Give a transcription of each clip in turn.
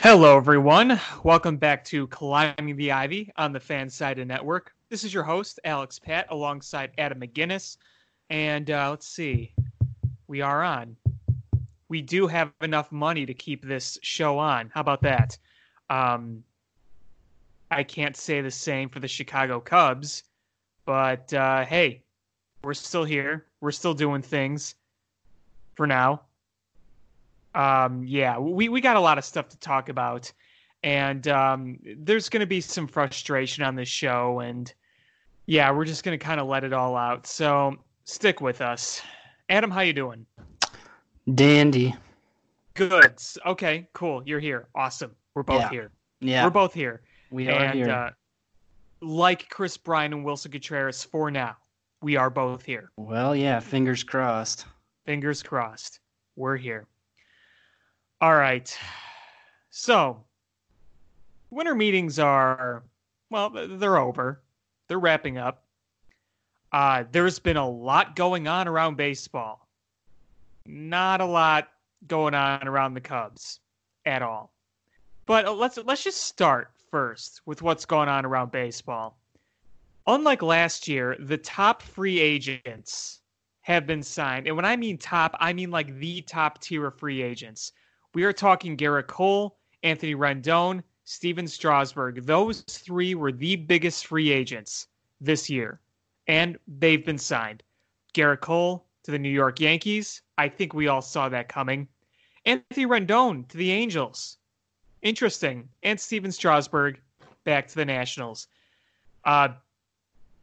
Hello, everyone. Welcome back to Climbing the Ivy on the Fansided Network. This is your host, Alex Pat, alongside Adam McGinnis. And uh, let's see, we are on. We do have enough money to keep this show on. How about that? Um, I can't say the same for the Chicago Cubs, but uh, hey, we're still here. We're still doing things for now um, yeah, we, we got a lot of stuff to talk about. And um, there's going to be some frustration on this show. And yeah, we're just going to kind of let it all out. So stick with us. Adam, how you doing? Dandy. Good. Okay, cool. You're here. Awesome. We're both Yeah. here. Yeah, We're both here. we are and here. Uh, like Chris Bryant and Willson Contreras for now, we are both here. well, yeah, fingers crossed. Fingers crossed. We're here. All right. So, winter meetings are, well, they're over. They're wrapping up. Uh, there's been a lot going on around baseball. Not a lot going on around the Cubs at all. But uh, let's let's just start first with what's going on around baseball. Unlike last year, the top free agents have been signed. And when I mean top, I mean like the top tier of free agents. We are talking Gerrit Cole, Anthony Rendon, Stephen Strasburg. Those three were the biggest free agents this year, and they've been signed. Gerrit Cole to the New York Yankees. I think we all saw that coming. Anthony Rendon to the Angels. Interesting. And Stephen Strasburg back to the Nationals. Uh,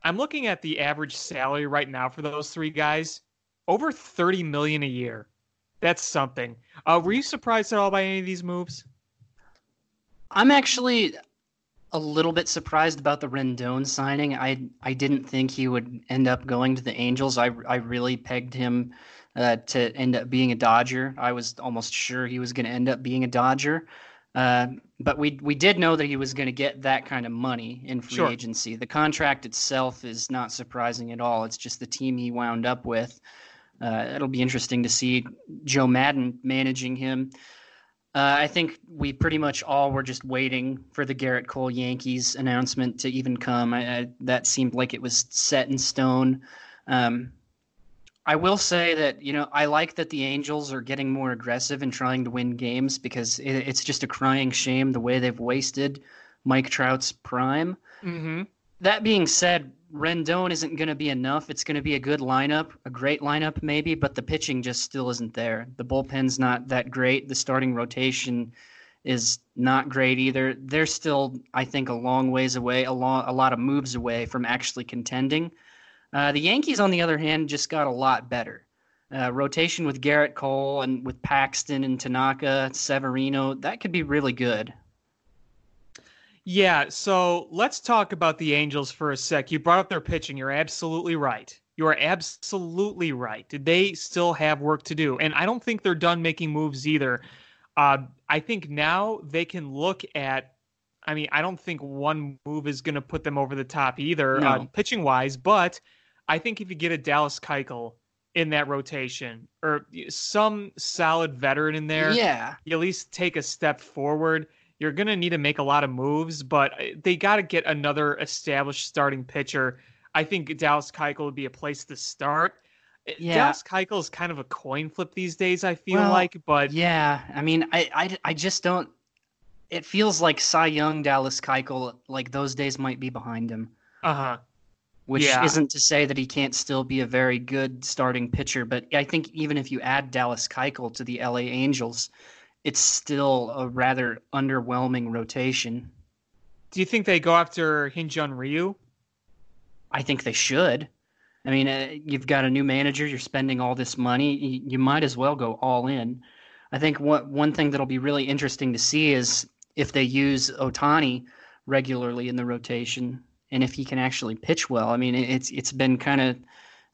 I'm looking at the average salary right now for those three guys. Over 30 million a year. That's something. Uh, were you surprised at all by any of these moves? I'm actually a little bit surprised about the Rendon signing. I I didn't think he would end up going to the Angels. I I really pegged him uh, to end up being a Dodger. I was almost sure he was going to end up being a Dodger. Uh, but we we did know that he was going to get that kind of money in free Sure. agency. The contract itself is not surprising at all. It's just the team he wound up with. Uh, it'll be interesting to see Joe Maddon managing him. Uh, I think we pretty much all were just waiting for the Gerrit Cole Yankees announcement to even come. I, I, that seemed like it was set in stone. Um, I will say that you know I like that the Angels are getting more aggressive and trying to win games because it, it's just a crying shame the way they've wasted Mike Trout's prime. Mm-hmm. That being said, Rendon isn't going to be enough. It's going to be a good lineup, a great lineup maybe, but the pitching just still isn't there. The bullpen's not that great. The starting rotation is not great either. They're still, I think, a long ways away, a, a lot of moves away from actually contending. Uh, the Yankees, on the other hand, just got a lot better. Uh, rotation with Gerrit Cole and with Paxton and Tanaka, Severino, that could be really good. Yeah, so let's talk about the Angels for a sec. You brought up their pitching. You're absolutely right. You are absolutely right. Did they still have work to do? And I don't think they're done making moves either. Uh, I think now they can look at. I mean, I don't think one move is going to put them over the top either, uh, pitching wise. But I think if you get a Dallas Keuchel in that rotation or some solid veteran in there, Yeah. you at least take a step forward. You're going to need to make a lot of moves, but uh, they got to get another established starting pitcher. I think Dallas Keuchel would be a place to start. Uh, Yeah. Dallas Keuchel is kind of a coin flip these days, I feel Well, like, but Yeah, I mean, I, I, I just don't. It feels like Cy Young, Dallas Keuchel, like those days might be behind him. uh-huh. Which Yeah. isn't to say that he can't still be a very good starting pitcher, but I think even if you add Dallas Keuchel to the LA Angels, it's still a rather underwhelming rotation. Do you think they go after Hyun-jin Ryu? I think they should. I mean, uh, you've got a new manager. You're spending all this money. You, you might as well go all in. I think what one thing that'll be really interesting to see is if they use Ohtani regularly in the rotation and if he can actually pitch well. I mean, it- it's it's been kind of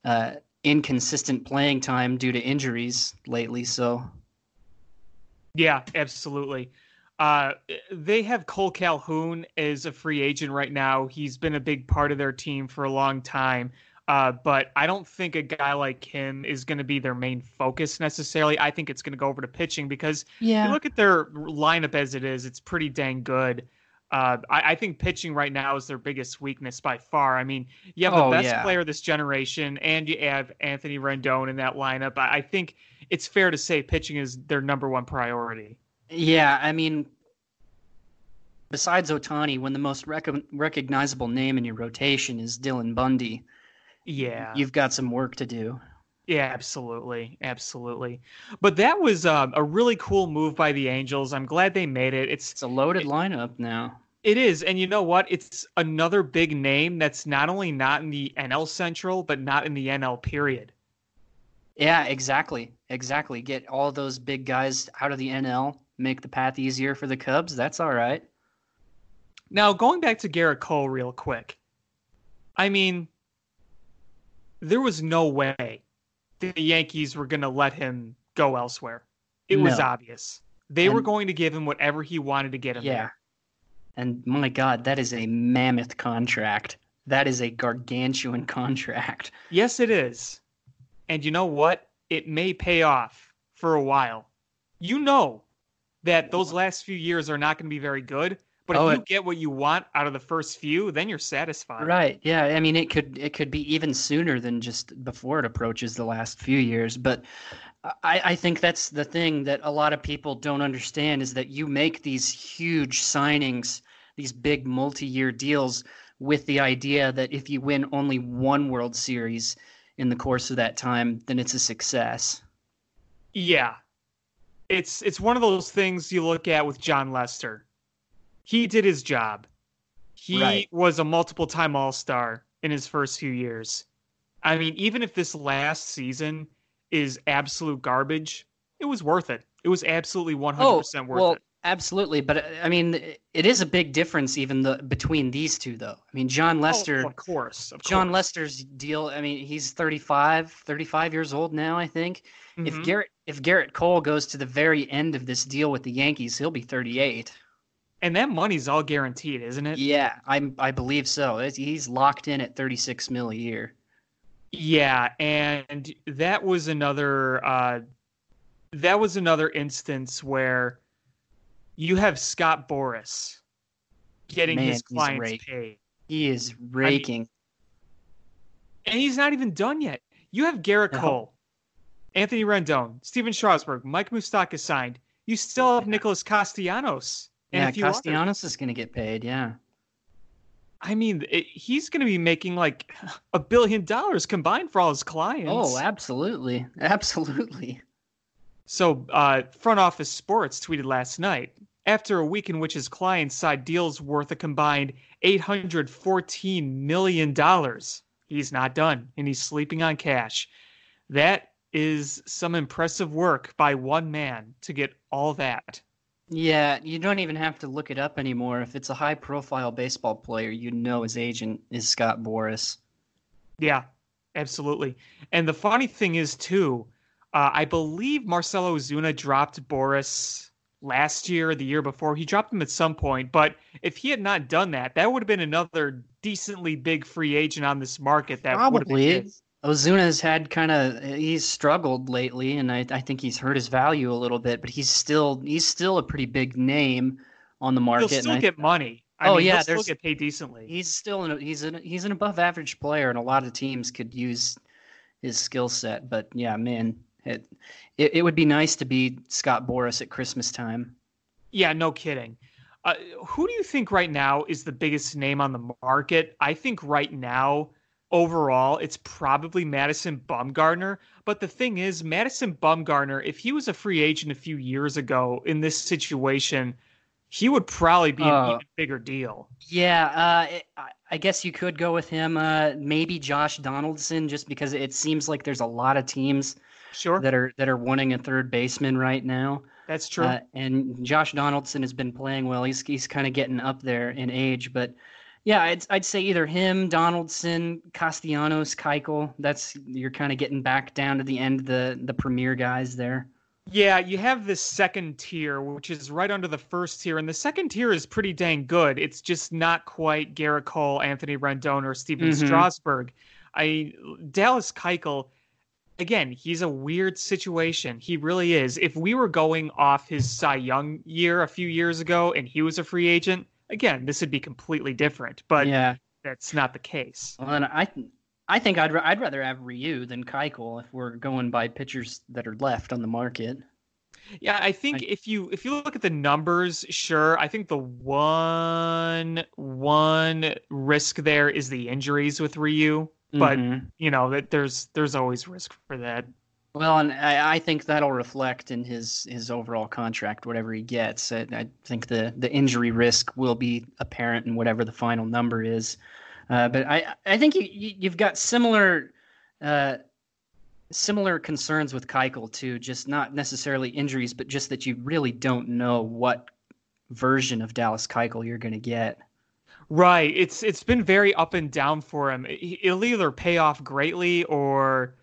uh, inconsistent playing time due to injuries lately. So Yeah, absolutely. Uh, they have Kole Calhoun as a free agent right now. He's been a big part of their team for a long time. Uh, but I don't think a guy like him is going to be their main focus necessarily. I think it's going to go over to pitching because Yeah. you look at their lineup as it is, it's pretty dang good. Uh, I, I think pitching right now is their biggest weakness by far. I mean, you have the Oh, best yeah. player this generation, and you have Anthony Rendon in that lineup. I, I think it's fair to say pitching is their number one priority. Yeah, I mean, besides Ohtani, when the most rec- recognizable name in your rotation is Dylan Bundy, Yeah, you've got some work to do. Yeah, absolutely, absolutely. But that was um, a really cool move by the Angels. I'm glad they made it. It's It's a loaded lineup now. it is, and you know what? It's another big name that's not only not in the NL Central, but not in the NL period. Yeah, exactly. Exactly. Get all those big guys out of the NL, make the path easier for the Cubs. That's all right. Now, going back to Gerrit Cole real quick. I mean, there was no way the Yankees were going to let him go elsewhere. It was obvious. They were going to give him whatever he wanted to get him Yeah. there. And my God, that is a mammoth contract. That is a gargantuan contract. Yes, it is. And you know what? It may pay off for a while. You know that those last few years are not going to be very good, but Oh, if you it- get what you want out of the first few, then you're satisfied. Right. Yeah. I mean, it could it could be even sooner than just before it approaches the last few years. But I, I think that's the thing that a lot of people don't understand is that you make these huge signings, these big multi-year deals with the idea that if you win only one World Series in the course of that time, then it's a success. Yeah. It's it's one of those things you look at with Jon Lester. He did his job. He Right. was a multiple time All-Star in his first few years. I mean, even if this last season is absolute garbage, it was worth it. It was absolutely 100% worth well, it. Absolutely. But uh, I mean, it is a big difference even the between these two, though. I mean, Jon Lester. Oh, of course. Of Jon course. Lester's deal, I mean, he's 35, 35 years old now, I think. If Mhm. Gerrit if Gerrit Cole goes to the very end of this deal with the Yankees, he'll be 38. and that money's all guaranteed, isn't it? Yeah, I I believe so. It's- He's locked in at 36 mil a year. Yeah, and that was another uh that was another instance where you have Scott Boras getting Man, his clients paid. He is raking. And he's not even done yet. You have Gerrit No. Cole, Anthony Rendon, Stephen Strasburg, Mike Moustakas signed. You still have Nicholas Castellanos. And yeah, few others. Castellanos is going to get paid. Yeah. I mean, it, he's going to be making like a billion dollars combined for all his clients. Oh, absolutely, absolutely. So, uh, Front Office Sports tweeted last night after a week in which his clients signed deals worth a combined $814 million. He's not done, and he's sleeping on cash. That is some impressive work by one man to get all that. Yeah, you don't even have to look it up anymore. If it's a high-profile baseball player, you know his agent is Scott Boras. Yeah, absolutely. And the funny thing is, too, uh, I believe Marcell Ozuna dropped Boras last year or the year before. He dropped him at some point, but if he had not done that, that would have been another decently big free agent on this market. That would have Probably. Ozuna's had kind of he's struggled lately, and I, I think he's hurt his value a little bit. But he's still he's still a pretty big name on the He'll market. and still I- get money. I Oh, mean, yeah, he'll still get paid decently. he's still an, he's an he's an above average player, and a lot of teams could use his skill set. But yeah, man, it, it it would be nice to be Scott Boras at Christmas time. Yeah, no kidding. Uh, who do you think right now is the biggest name on the market? I think right now, overall, it's probably Madison Bumgarner. But the thing is, Madison Bumgarner, if he was a free agent a few years ago in this situation, he would probably be an Uh, even bigger deal. Yeah, uh, it, I, I guess you could go with him. Uh, maybe Josh Donaldson, just because it seems like there's a lot of teams Sure, that are that are wanting a third baseman right now. that's true. Uh, and Josh Donaldson has been playing well. He's he's kind of getting up there in age, but yeah, I'd I'd say either him, Donaldson, Castellanos, Keuchel. That's you're kind of getting back down to the end of the the premier guys there. Yeah, you have this second tier, which is right under the first tier, and the second tier is pretty dang good. It's just not quite Gerrit Cole, Anthony Rendon, or Stephen Mhm. Strasburg. I Dallas Keuchel, again, he's a weird situation. He really is. If we were going off his Cy Young year a few years ago and he was a free agent, again, this would be completely different. But yeah, that's not the case. Well, and I, I think I'd I'd rather have Ryu than Keuchel if we're going by pitchers that are left on the market. Yeah, I think I, if you if you look at the numbers, sure. I think the one one risk there is the injuries with Ryu, but mm-hmm. you know that there's there's always risk for that. Well, and I, I, think that'll reflect in his his overall contract, whatever he gets. I, I, think the the injury risk will be apparent in whatever the final number is. Uh, but I I think you, you have got similar. Uh, similar concerns with Keuchel too, just not necessarily injuries, but just that you really don't know what version of Dallas Keuchel you're going to get. Right. It's it's been very up and down for him. It'll either pay off greatly or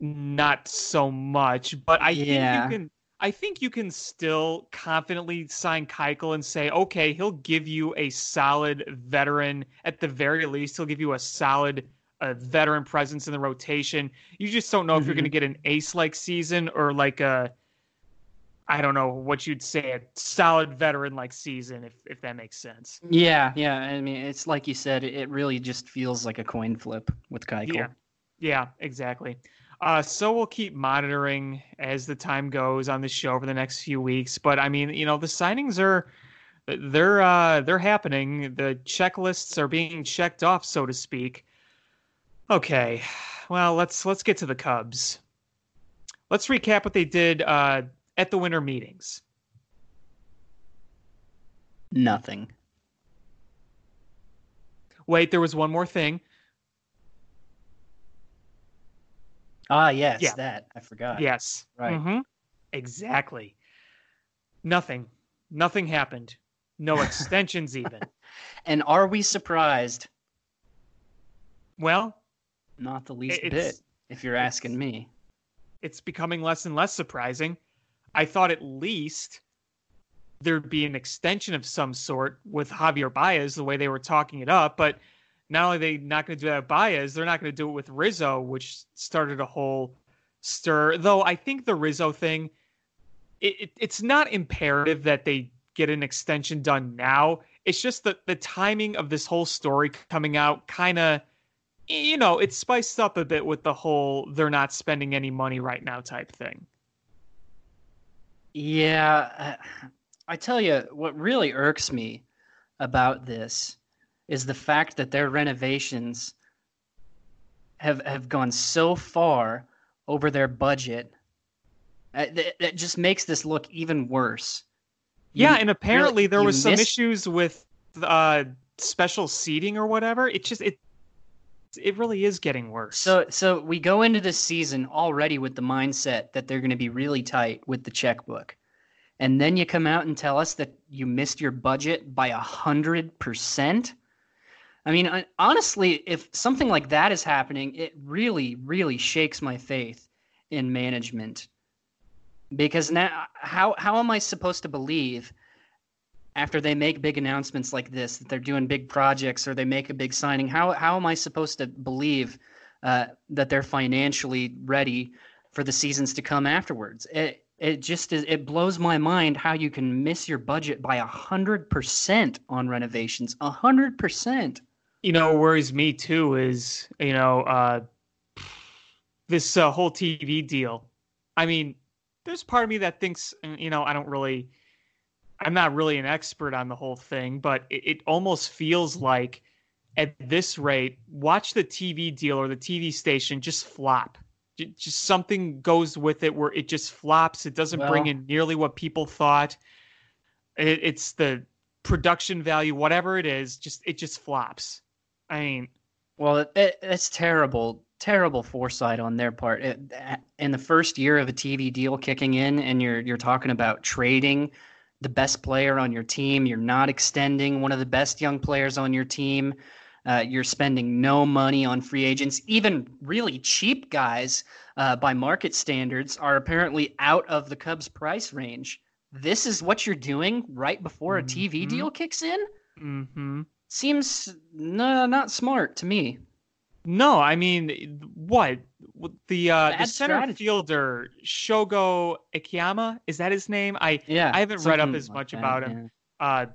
not so much. But I yeah. think you can I think you can still confidently sign Keuchel and say, okay, he'll give you a solid veteran. At the very least, he'll give you a solid a veteran presence in the rotation. You just don't know mm-hmm. if you're going to get an ace like season or like a I don't know what you'd say a solid veteran like season if if that makes sense. Yeah, yeah. I mean, it's like you said, it really just feels like a coin flip with Keuchel. Yeah, yeah, exactly. Uh, so we'll keep monitoring as the time goes on the show for the next few weeks. But I mean, you know, the signings are they're uh, they're happening. The checklists are being checked off, so to speak. Okay, well let's let's get to the Cubs. Let's recap what they did uh, at the winter meetings. Nothing. Wait, there was one more thing. Ah, yes, yeah. that I forgot. Yes, right. Mm-hmm. Exactly. Nothing. Nothing happened. No extensions, even. And are we surprised? Well, not the least bit, if you're asking me. It's becoming less and less surprising. I thought at least there'd be an extension of some sort with Javier Baez, the way they were talking it up. But not only are they not going to do that with Baez, they're not going to do it with Rizzo, which started a whole stir. Though I think the Rizzo thing, it, it, it's not imperative that they get an extension done now. It's just that the timing of this whole story coming out kind of – you know, it's spiced up a bit with the whole they're not spending any money right now type thing. Yeah, I tell you what really irks me about this is the fact that their renovations have have gone so far over their budget. Uh, that, just makes this look even worse. Yeah, and apparently there was some issues with uh, special seating or whatever. It just it it really is getting worse. So so we go into this season already with the mindset that they're going to be really tight with the checkbook. And then you come out and tell us that you missed your budget by a hundred percent. I mean, honestly, if something like that is happening, it really, really shakes my faith in management. Because now, how how am I supposed to believe after they make big announcements like this that they're doing big projects or they make a big signing how how am i supposed to believe uh, that they're financially ready for the seasons to come afterwards? It it just is it blows my mind how you can miss your budget by a hundred percent on renovations a hundred percent. You know what worries me too is you know uh this uh, whole tv deal. I mean there's part of me that thinks you know i don't really I'm not really an expert on the whole thing, but it, it, almost feels like at this rate, watch the TV deal or the TV station just flop. J- just something goes with it where it just flops. It doesn't well, bring in nearly what people thought. It, it's the production value, whatever it is, just it just flops. I mean, well, it, it's terrible, terrible foresight on their part. in the first year of a TV deal kicking in, and you're you're talking about trading the best player on your team. You're not extending one of the best young players on your team. Uh, you're spending no money on free agents. Even really cheap guys, uh, by market standards, are apparently out of the Cubs' price range. This is what you're doing right before a TV mm-hmm. deal kicks in. Mm-hmm. Seems no, not smart to me. No, I mean what? The uh the center strategy. fielder Shogo Akiyama is that his name? I Yeah, I haven't read up as like much that, about him. uh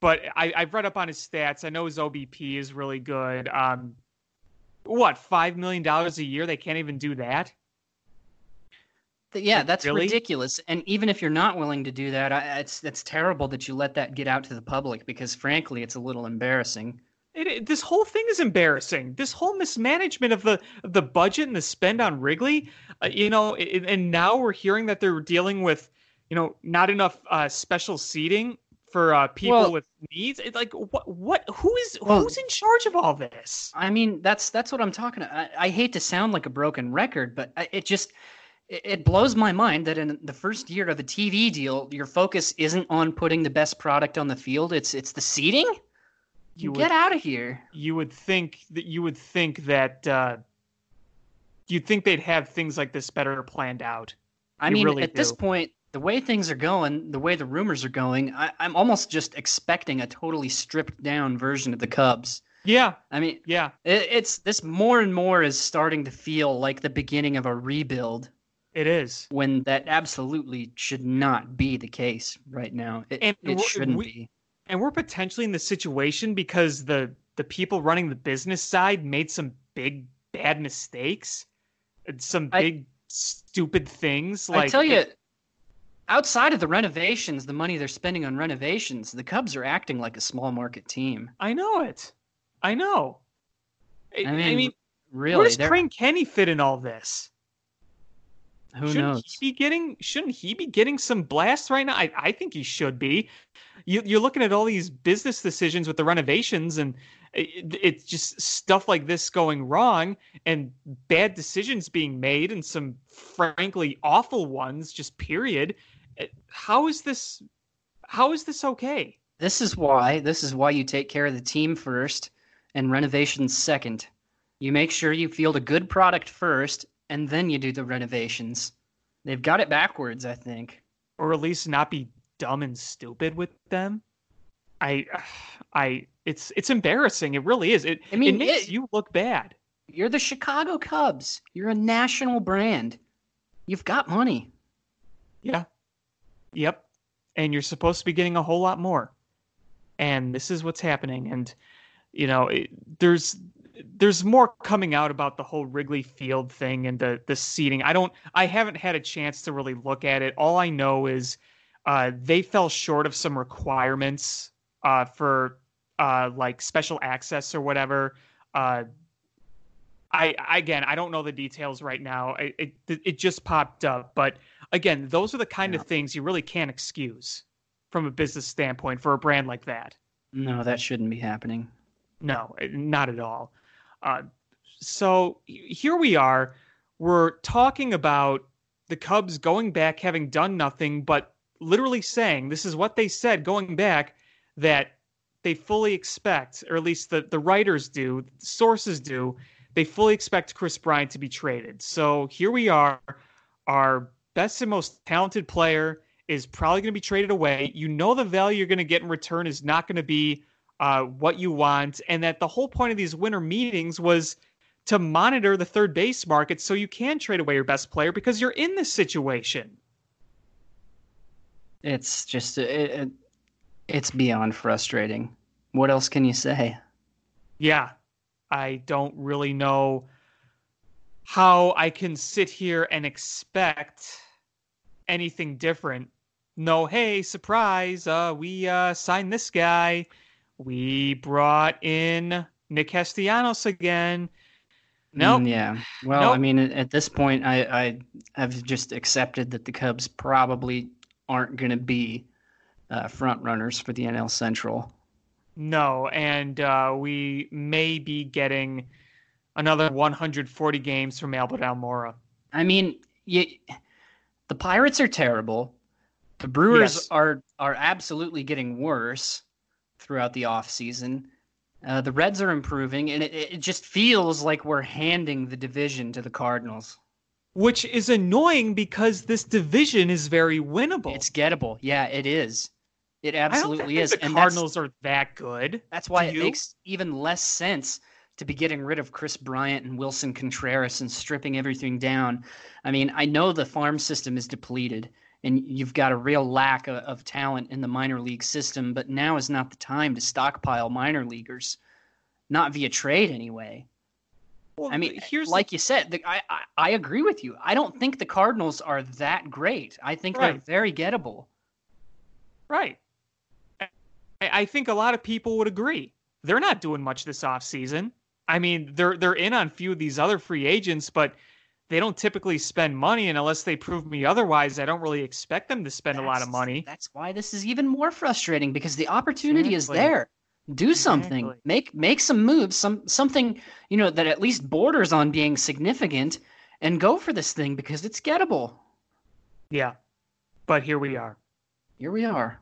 but I I've read up on his stats. I know his OBP is really good. Um what, 5 million dollars a year they can't even do that? Yeah, Like, that's really? ridiculous. And even if you're not willing to do that, I, it's that's terrible that you let that get out to the public because, frankly, it's a little embarrassing. It, it- this whole thing is embarrassing. This whole mismanagement of the of the budget and the spend on Wrigley, uh, you know, i- and now we're hearing that they're dealing with, you know, not enough uh, special seating for uh, people Well- with needs. It's like what what who is Well- who's in charge of all this? I mean, that's that's what I'm talking. I, I hate to sound like a broken record, but I, it just it, it blows my mind that in the first year of a TV deal, your focus isn't on putting the best product on the field. It's it's the seating. You Get would out of here. you would think that you would think that uh, you'd think they'd have things like this better planned out. I You mean, really at this point, the way things are going, the way the rumors are going, I, I'm almost just expecting a totally stripped down version of the Cubs. Yeah, I mean, yeah. it, it's this more and more is starting to feel like the beginning of a rebuild It is. when that absolutely should not be the case right now. It, And it shouldn't we- be. And we're potentially in the situation because the the people running the business side made some big bad mistakes some I- big stupid things like I tell you, outside of the renovations, the money they're spending on renovations, the Cubs are acting like a small market team. i know it. I know. I, I I mean, mean, Really, where does Crane Kenney fit in all this who shouldn't knows? he be getting shouldn't he be getting some blast right now i, I think he should be you, you're looking at all these business decisions with the renovations and it, it's just stuff like this going wrong and bad decisions being made and some frankly awful ones just period Uh, how is this how is this okay This is why. This is why you take care of the team first and renovations second. You make sure you field a good product first, and then you do the renovations. They've got it backwards, I think. or at least not be dumb and stupid with them i i it's it's embarrassing it really is it I mean, it makes it- you look bad You're the Chicago Cubs. You're a national brand. You've got money. Yeah. Yep. And you're supposed to be getting a whole lot more. And this is what's happening. And you know, it, there's there's more coming out about the whole Wrigley Field thing and the the seating. I don't I haven't had a chance to really look at it. All I know is uh, they fell short of some requirements uh, for uh, like special access or whatever. Uh, I again, I don't know the details right now. It it, it just popped up, but again, those are the kind Yeah. of things you really can't excuse from a business standpoint for a brand like that. No, that shouldn't be happening. No, not at all. Uh, so here we are. We're talking about the Cubs going back, having done nothing, but literally saying this is what they said going back that they fully expect, or at least the, the writers do, sources do, they fully expect Chris Bryant to be traded. So here we are. Our best and most talented player is probably going to be traded away. You know the value you're going to get in return is not going to be uh, what you want, and that the whole point of these winter meetings was to monitor the third base market so you can trade away your best player because you're in this situation. It's just it, it, it's beyond frustrating. What else can you say? Yeah, I don't really know how I can sit here and expect anything different. No, hey, surprise, uh, we uh, signed this guy. We brought in Nick Castellanos again. Nope. Mm, yeah. Well, I mean, at, at this point, I, I have just accepted that the Cubs probably aren't going to be uh, front runners for the NL Central. No, and uh, we may be getting another 140 games from Albert Almora. I mean, you, the Pirates are terrible. The Brewers Yes. are are absolutely getting worse throughout the offseason. Uh, the Reds are improving, and it, it just feels like we're handing the division to the Cardinals. Which is annoying because this division is very winnable. It's gettable. Yeah, it is. It absolutely is. the and Cardinals are that good. That's why Do it you? makes even less sense to be getting rid of Chris Bryant and Willson Contreras and stripping everything down. I mean, I know the farm system is depleted and you've got a real lack of, of talent in the minor league system, but now is not the time to stockpile minor leaguers, not via trade anyway. Well, I mean, here's like the... you said, the, I, I, I agree with you. I don't think the Cardinals are that great. I think right. they're very gettable. Right. I, I think a lot of people would agree. They're not doing much this offseason. I mean, they're they're in on a few of these other free agents, but they don't typically spend money, and unless they prove me otherwise, I don't really expect them to spend that's, a lot of money. That's why this is even more frustrating because the opportunity exactly. is there do something exactly. make make some moves some something you know that at least borders on being significant and go for this thing because it's gettable yeah but here we are here we are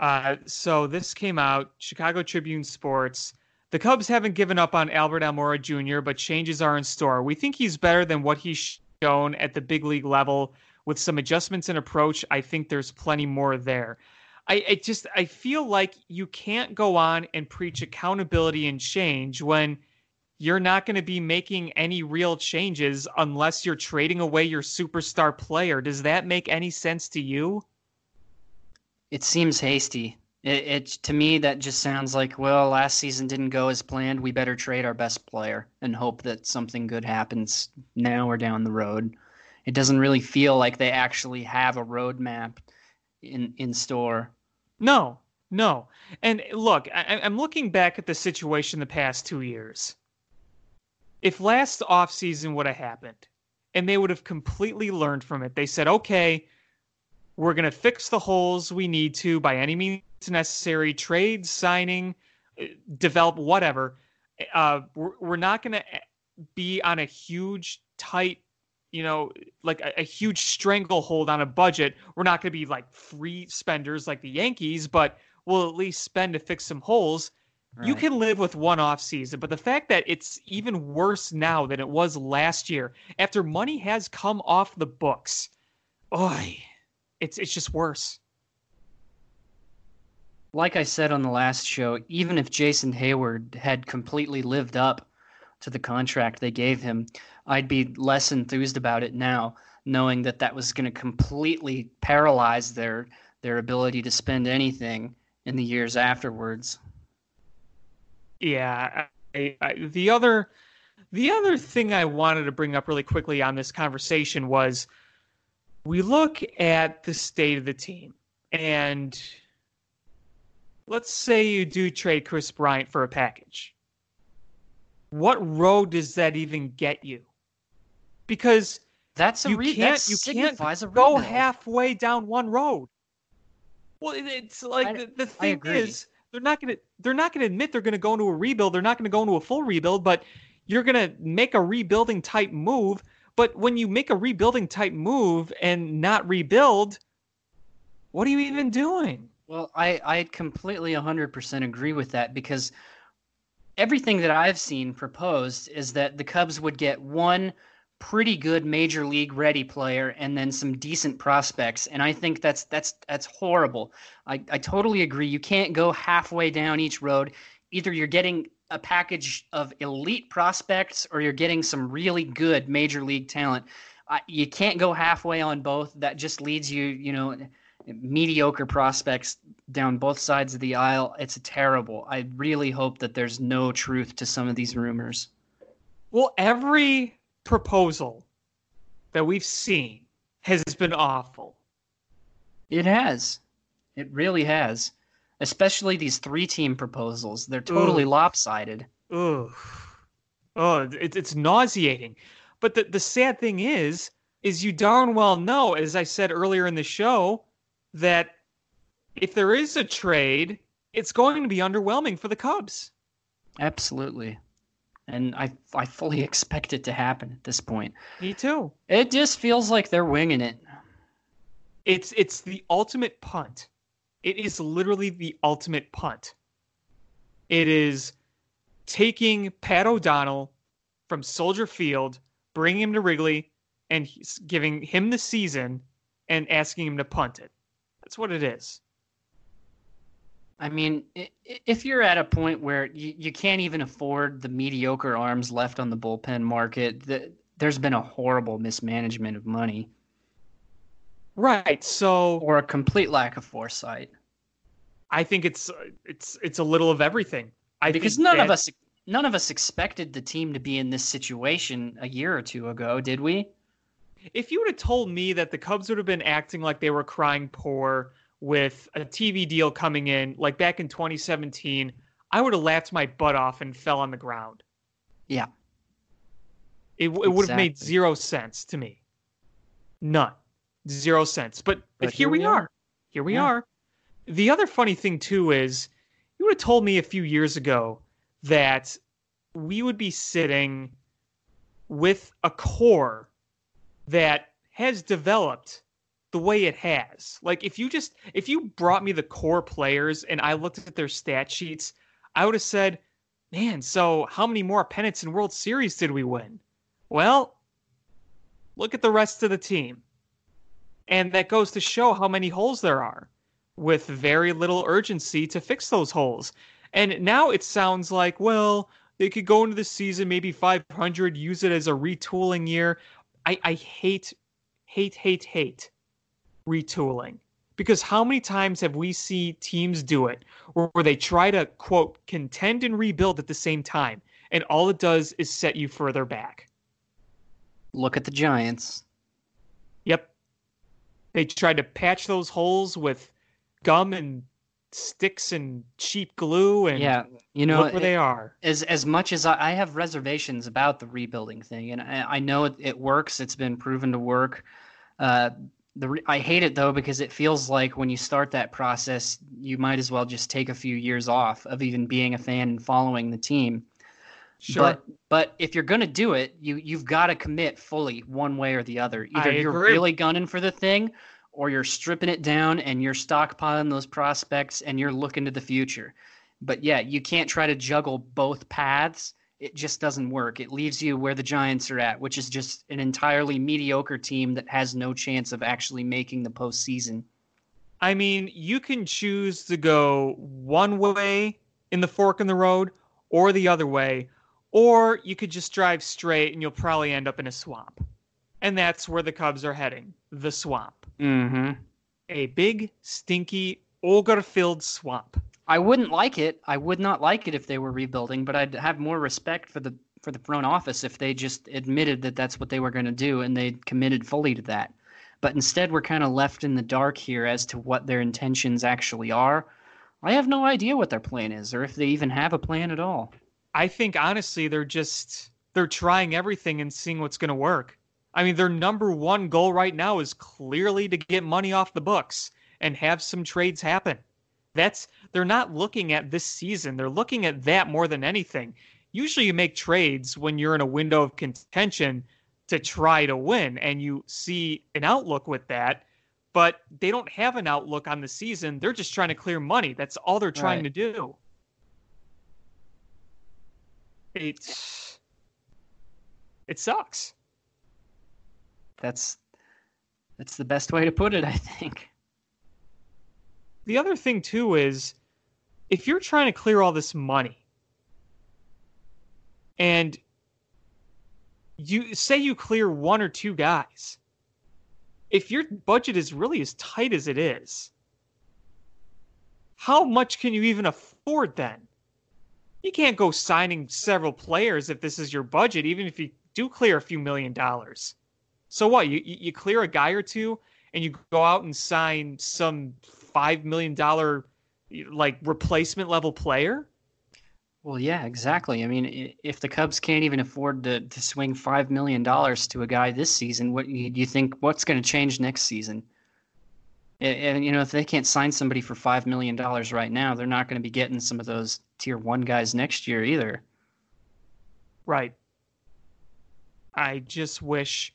uh, so this came out chicago tribune sports the cubs haven't given up on albert almora jr but changes are in store we think he's better than what he's shown at the big league level with some adjustments in approach i think there's plenty more there I, I just I feel like you can't go on and preach accountability and change when you're not going to be making any real changes unless you're trading away your superstar player. Does that make any sense to you? It seems hasty. It, it, to me that just sounds like well, last season didn't go as planned. We better trade our best player and hope that something good happens now or down the road. It doesn't really feel like they actually have a roadmap in in store. No, no. And look, I, I'm looking back at the situation the past two years. If last offseason would have happened and they would have completely learned from it, they said, okay, we're going to fix the holes we need to by any means necessary, trade, signing, eh, develop, whatever. Uh, we're, we're not going to eh, be on a huge, tight you know, like a, a, huge stranglehold on a budget. We're not going to be like free spenders like the Yankees, but we'll at least spend to fix some holes. Right. You can live with one off season, but the fact that it's even worse now than it was last year, after money has come off the books, oi, it's it's just worse. Like I said on the last show, even if Jason Heyward had completely lived up to the contract they gave him, I'd be less enthused about it now, knowing that that was going to completely paralyze their their ability to spend anything in the years afterwards. Yeah, I, I, the other the other thing I wanted to bring up really quickly on this conversation was we look at the state of the team and let's say you do trade Chris Bryant for a package what road does that even get you? Because that's a you re- can't you can't go halfway down one road. Well, it's like I, the, the thing is they're not gonna they're not gonna admit they're gonna go into a rebuild. They're not gonna go into a full rebuild, but you're gonna make a rebuilding type move. But when you make a rebuilding type move and not rebuild, what are you even doing? Well, I I completely 100% agree with that because everything that I've seen proposed is that the Cubs would get one pretty good major league ready player and then some decent prospects. And i think that's that's that's horrible. I, I totally agree. You can't go halfway down each road. Either you're getting a package of elite prospects or you're getting some really good major league talent. I, you can't go halfway on both. That just leads you you know mediocre prospects down both sides of the aisle. It's terrible. I really hope that there's no truth to some of these rumors. Well, every proposal that we've seen has been awful. It has. It really has. Especially these three team proposals. They're totally Ugh. lopsided. Ugh. Oh, it, it's nauseating. But the, the sad thing is, is you darn well know, as I said earlier in the show, that if there is a trade, it's going to be underwhelming for the Cubs. Absolutely. And I I fully expect it to happen at this point. Me too. It just feels like they're winging it. It's it's the ultimate punt. It is literally the ultimate punt. It is taking Pat O'Donnell from Soldier Field, bringing him to Wrigley, and giving him the season and asking him to punt it. That's what it is. I mean, if you're at a point where you, you can't even afford the mediocre arms left on the bullpen market, the, there's been a horrible mismanagement of money. Right. So or a complete lack of foresight. I think it's it's it's a little of everything. I because none that, of us none of us expected the team to be in this situation a year or two ago, did we? If you would have told me that the Cubs would have been acting like they were crying poor with a TV deal coming in, like back in 2017, I would have laughed my butt off and fell on the ground. Yeah. It, it exactly. would have made zero sense to me. None. Zero sense. But, but, here, here, we are. are. Here we yeah. are. The other funny thing, too, is you would have told me a few years ago that we would be sitting with a core that has developed the way it has. Like if you just if you brought me the core players and I looked at their stat sheets, I would have said, "Man, so how many more pennants and World Series did we win?" Well, look at the rest of the team. And that goes to show how many holes there are with very little urgency to fix those holes. And now it sounds like, well, they could go into the season maybe 500, use it as a retooling year. I, I hate, hate, hate, hate retooling. Because how many times have we seen teams do it where, where they try to, quote, contend and rebuild at the same time? And all it does is set you further back. Look at the Giants. Yep. They tried to patch those holes with gum and sticks and cheap glue and yeah you know look where they are as as much as I, have reservations about the rebuilding thing and i, I know it, it, works it's been proven to work uh, the I hate it though because it feels like when you start that process, you might as well just take a few years off of even being a fan and following the team. Sure. But but if you're gonna do it, you you've got to commit fully one way or the other. Either you're really gunning for the thing, or you're stripping it down and you're stockpiling those prospects and you're looking to the future. But yeah, you can't try to juggle both paths it just doesn't work. It leaves you where the Giants are at, which is just an entirely mediocre team that has no chance of actually making the postseason. I mean, you can choose to go one way in the fork in the road or the other way, or you could just drive straight and you'll probably end up in a swamp. And that's where the Cubs are heading the swamp. Mm-hmm. A big, stinky, ogre filled swamp. I wouldn't like it. I would not like it if they were rebuilding, but I'd have more respect for the for the front office if they just admitted that that's what they were going to do and they committed fully to that. But instead, we're kind of left in the dark here as to what their intentions actually are. I have no idea what their plan is, or if they even have a plan at all. I think honestly, they're just they're trying everything and seeing what's going to work. I mean, their number one goal right now is clearly to get money off the books and have some trades happen. That's they're not looking at this season. They're looking at that more than anything. Usually you make trades when you're in a window of contention to try to win and you see an outlook with that, but they don't have an outlook on the season. They're just trying to clear money. That's all they're trying right. to do. It's it sucks. That's that's the best way to put it, I think. The other thing too is if you're trying to clear all this money and you say you clear one or two guys if your budget is really as tight as it is how much can you even afford then? You can't go signing several players if this is your budget even if you do clear a few million dollars so what you you clear a guy or two and you go out and sign some five million dollar like replacement level player. Well, yeah, exactly. I mean, if the Cubs can't even afford to, to swing five million dollars to a guy this season, what do you think? What's going to change next season? And you know, if they can't sign somebody for five million dollars right now, they're not going to be getting some of those tier one guys next year either. Right. I just wish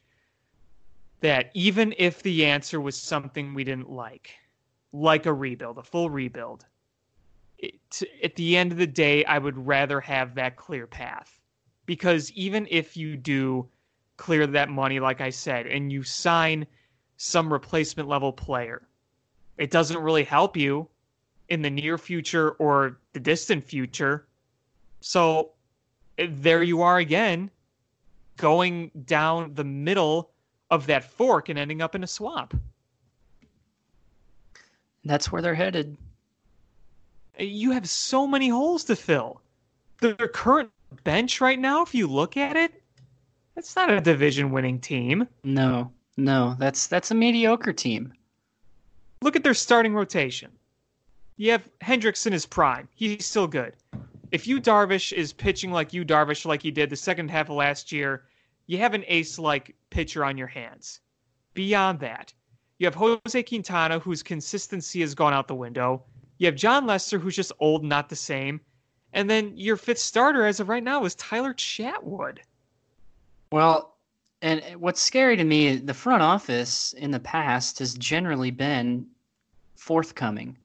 that even if the answer was something we didn't like, like a rebuild, a full rebuild. It, at the end of the day, I would rather have that clear path because even if you do clear that money, like I said, and you sign some replacement level player, it doesn't really help you in the near future or the distant future. So eh, there you are again, going down the middle of that fork and ending up in a swamp. That's where they're headed. You have so many holes to fill. Their current bench right now, if you look at it, that's not a division winning team. No, no, that's that's a mediocre team. Look at their starting rotation. You have Hendricks in his prime. He's still good. If Yu Darvish is pitching like Yu Darvish like he did the second half of last year, you have an ace like pitcher on your hands. Beyond that, you have Jose Quintana, whose consistency has gone out the window. You have Jon Lester, who's just old, not the same. And then your fifth starter as of right now is Tyler Chatwood. Well, and what's scary to me, the front office in the past has generally been forthcoming.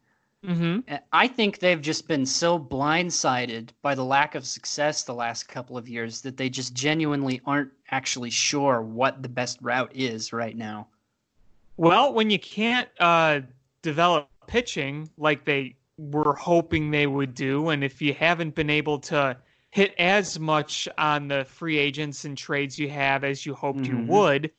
Mm-hmm. I think they've just been so blindsided by the lack of success the last couple of years that they just genuinely aren't actually sure what the best route is right now. Well, when you can't uh, develop pitching like they were hoping they would do, and if you haven't been able to hit as much on the free agents and trades you have as you hoped mm-hmm. you would,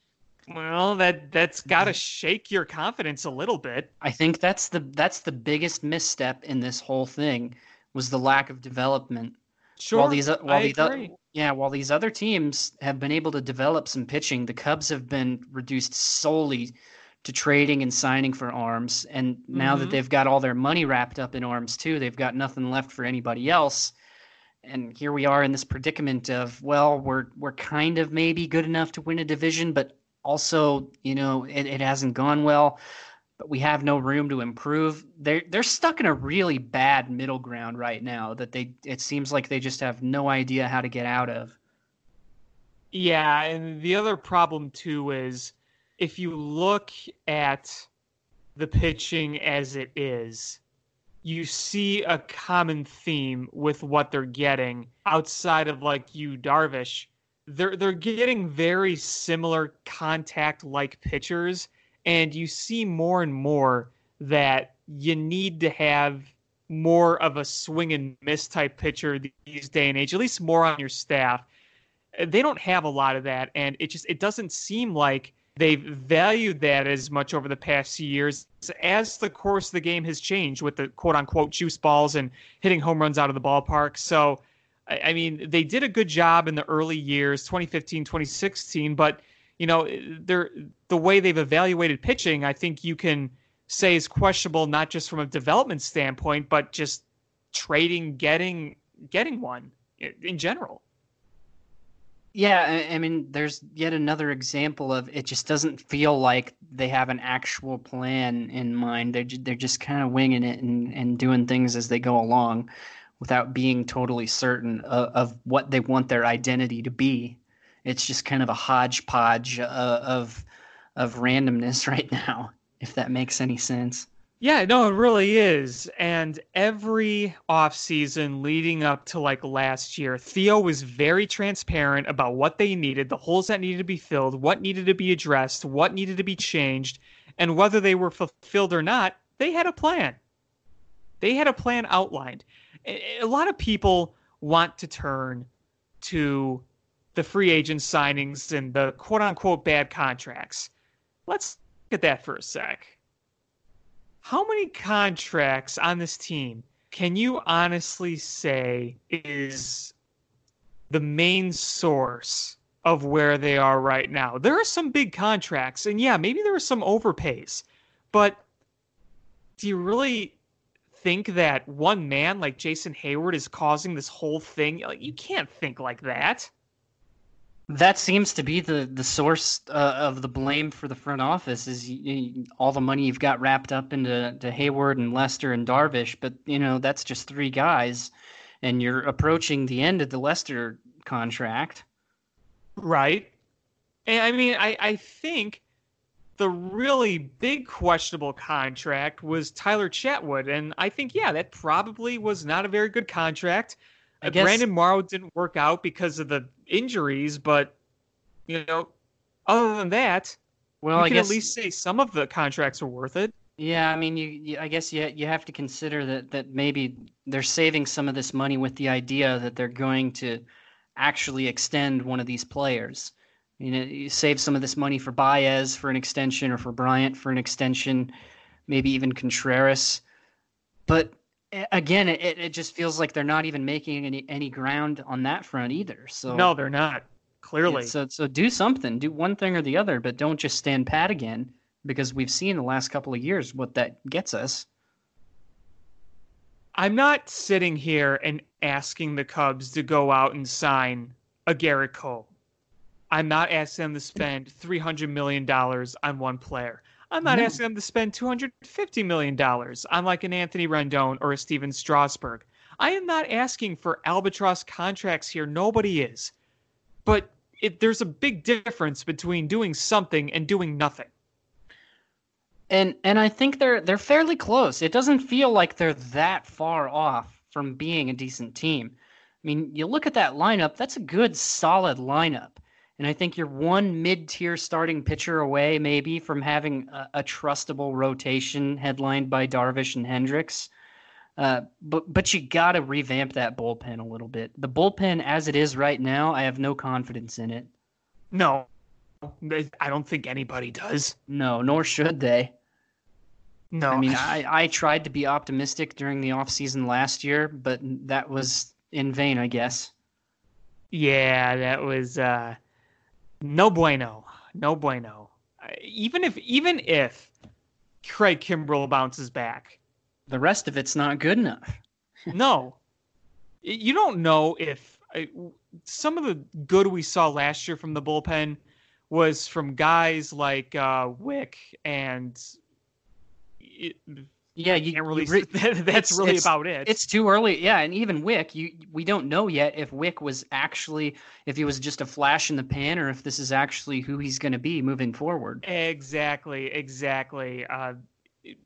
well, that that's got to shake your confidence a little bit. I think that's the that's the biggest misstep in this whole thing was the lack of development. Sure, while these while I these agree. yeah, while these other teams have been able to develop some pitching, the Cubs have been reduced solely to trading and signing for arms. And now mm-hmm. that they've got all their money wrapped up in arms too, they've got nothing left for anybody else. And here we are in this predicament of, well, we're we're kind of maybe good enough to win a division, but also, you know, it, it hasn't gone well, but we have no room to improve. They're they're stuck in a really bad middle ground right now that they it seems like they just have no idea how to get out of. Yeah, and the other problem too is if you look at the pitching as it is, you see a common theme with what they're getting outside of like Yu Darvish. They're they're getting very similar contact like pitchers, and you see more and more that you need to have more of a swing and miss type pitcher these day and age, at least more on your staff. They don't have a lot of that, and it just it doesn't seem like they've valued that as much over the past few years as the course of the game has changed with the quote unquote juice balls and hitting home runs out of the ballpark. So, I mean, they did a good job in the early years, 2015, 2016, but you know, they're the way they've evaluated pitching, I think you can say is questionable not just from a development standpoint, but just trading, getting getting one in general. Yeah, I, mean, there's yet another example of it just doesn't feel like they have an actual plan in mind. They're they're just kind of winging it and, and doing things as they go along, without being totally certain of, of what they want their identity to be. It's just kind of a hodgepodge uh, of of randomness right now, if that makes any sense. Yeah, no, it really is. And every offseason leading up to like last year, Theo was very transparent about what they needed, the holes that needed to be filled, what needed to be addressed, what needed to be changed, and whether they were fulfilled or not, they had a plan. They had a plan outlined. A lot of people want to turn to the free agent signings and the quote unquote bad contracts. Let's look at that for a sec how many contracts on this team can you honestly say is the main source of where they are right now? There are some big contracts, and yeah, maybe there are some overpays, but do you really think that one man like Jason Heyward is causing this whole thing? Like, you can't think like that. That seems to be the the source uh, of the blame for the front office is you, you, all the money you've got wrapped up into to Heyward and Lester and Darvish, but you know that's just three guys, and you're approaching the end of the Lester contract. Right. And I mean, I, I think the really big questionable contract was Tyler Chatwood. And I think, yeah, that probably was not a very good contract. I guess, Brandon Morrow didn't work out because of the injuries, but you know, other than that, well, I can guess, at least say some of the contracts are worth it. Yeah, I mean, you, you I guess you you have to consider that that maybe they're saving some of this money with the idea that they're going to actually extend one of these players. You know, you save some of this money for Baez for an extension or for Bryant for an extension, maybe even Contreras. But eh, again, it, it just feels like they're not even making any any ground on that front either. So no, they're not. Clearly. So so do something, do one thing or the other, but don't just stand pat again because we've seen the last couple of years what that gets us. I'm not sitting here and asking the Cubs to go out and sign a Gerrit Cole. I'm not asking them to spend $300 million on one player. I'm not no. asking them to spend $250 million on like an Anthony Rendon or a Stephen Strasburg. I am not asking for albatross contracts here. Nobody is. But it, there's a big difference between doing something and doing nothing and and I think they're they're fairly close. It doesn't feel like they're that far off from being a decent team. I mean, you look at that lineup, that's a good solid lineup. And I think you're one mid-tier starting pitcher away maybe from having a, a trustable rotation headlined by Darvish and Hendricks. Uh, but but you got to revamp that bullpen a little bit. The bullpen as it is right now, I have no confidence in it. No, I don't think anybody does. No, nor should they. No, I mean, I, I tried to be optimistic during the off season last year, but that was in vain, I guess. Yeah, that was uh, no bueno, no bueno. Even if even if Craig Kimbrel bounces back, the rest of it's not good enough. no, you don't know if uh, some of the good we saw last year from the bullpen was from guys like uh, Wick and yeah, you can't really. Re- that's really it's, about it. It's too early. Yeah, and even Wick, you we don't know yet if Wick was actually if he was just a flash in the pan or if this is actually who he's going to be moving forward. Exactly, exactly. Uh,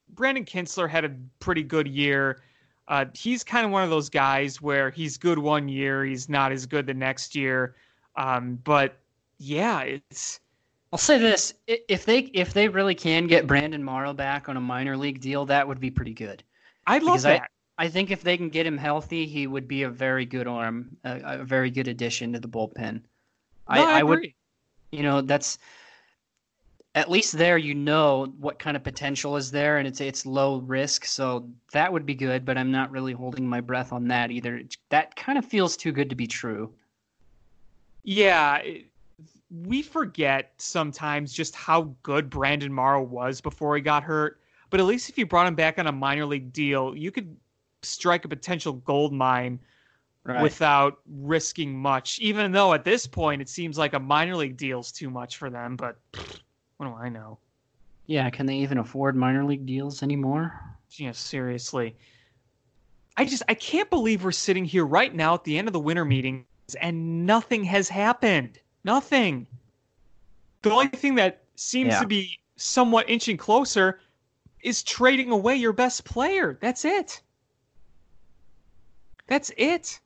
Brandon Kintzler had a pretty good year. Uh, he's kind of one of those guys where he's good one year, he's not as good the next year. Um, but yeah, it's I'll say this: if they if they really can get Brandon Morrow back on a minor league deal, that would be pretty good. I'd love because that. I, I think if they can get him healthy, he would be a very good arm, a, a very good addition to the bullpen. No, I, I, I would, you know, that's at least there you know what kind of potential is there, and it's it's low risk, so that would be good. But I'm not really holding my breath on that either. That kind of feels too good to be true. Yeah, we forget sometimes just how good Brandon Morrow was before he got hurt. But at least if you brought him back on a minor league deal, you could strike a potential gold mine right. without risking much. Even though at this point it seems like a minor league deal is too much for them, but what do I know? Yeah, can they even afford minor league deals anymore? Yeah, seriously. I just I can't believe we're sitting here right now at the end of the winter meetings and nothing has happened. Nothing. The only thing that seems yeah. to be somewhat inching closer is trading away your best player. That's it. That's it.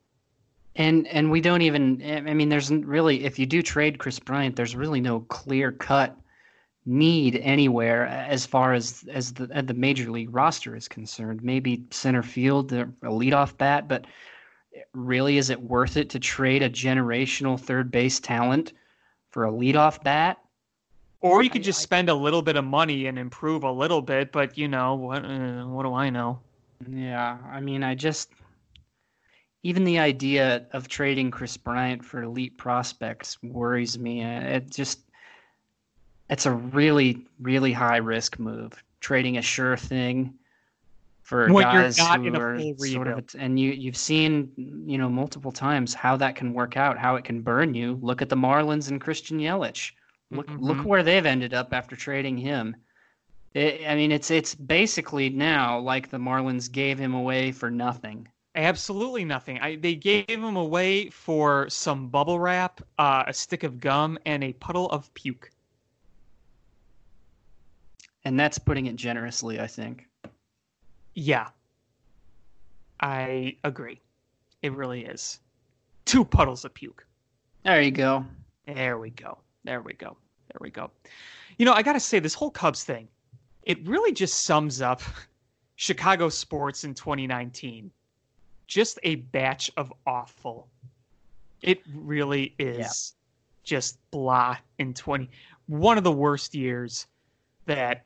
And and we don't even. I mean, there's really if you do trade Chris Bryant, there's really no clear cut need anywhere as far as as the uh, the major league roster is concerned. Maybe center field, a leadoff bat, but really is it worth it to trade a generational third base talent for a leadoff bat? Or you could just I, spend a little bit of money and improve a little bit, but you know what? Uh, what do I know? Yeah, I mean, I just even the idea of trading Chris Bryant for elite prospects worries me. It just it's a really really high risk move. Trading a sure thing for when guys who are sort of, and you you've seen you know multiple times how that can work out, how it can burn you. Look at the Marlins and Christian Yelich. Look mm-hmm. look where they've ended up after trading him. It, I mean, it's it's basically now like the Marlins gave him away for nothing. Absolutely nothing. I, they gave him away for some bubble wrap, uh, a stick of gum, and a puddle of puke. And that's putting it generously, I think. Yeah. I agree. It really is. Two puddles of puke. There you go. There we go. There we go. There we go. You know, I got to say, this whole Cubs thing, it really just sums up Chicago sports in 2019. Just a batch of awful. It really is Yeah. just blah in 20. One of the worst years that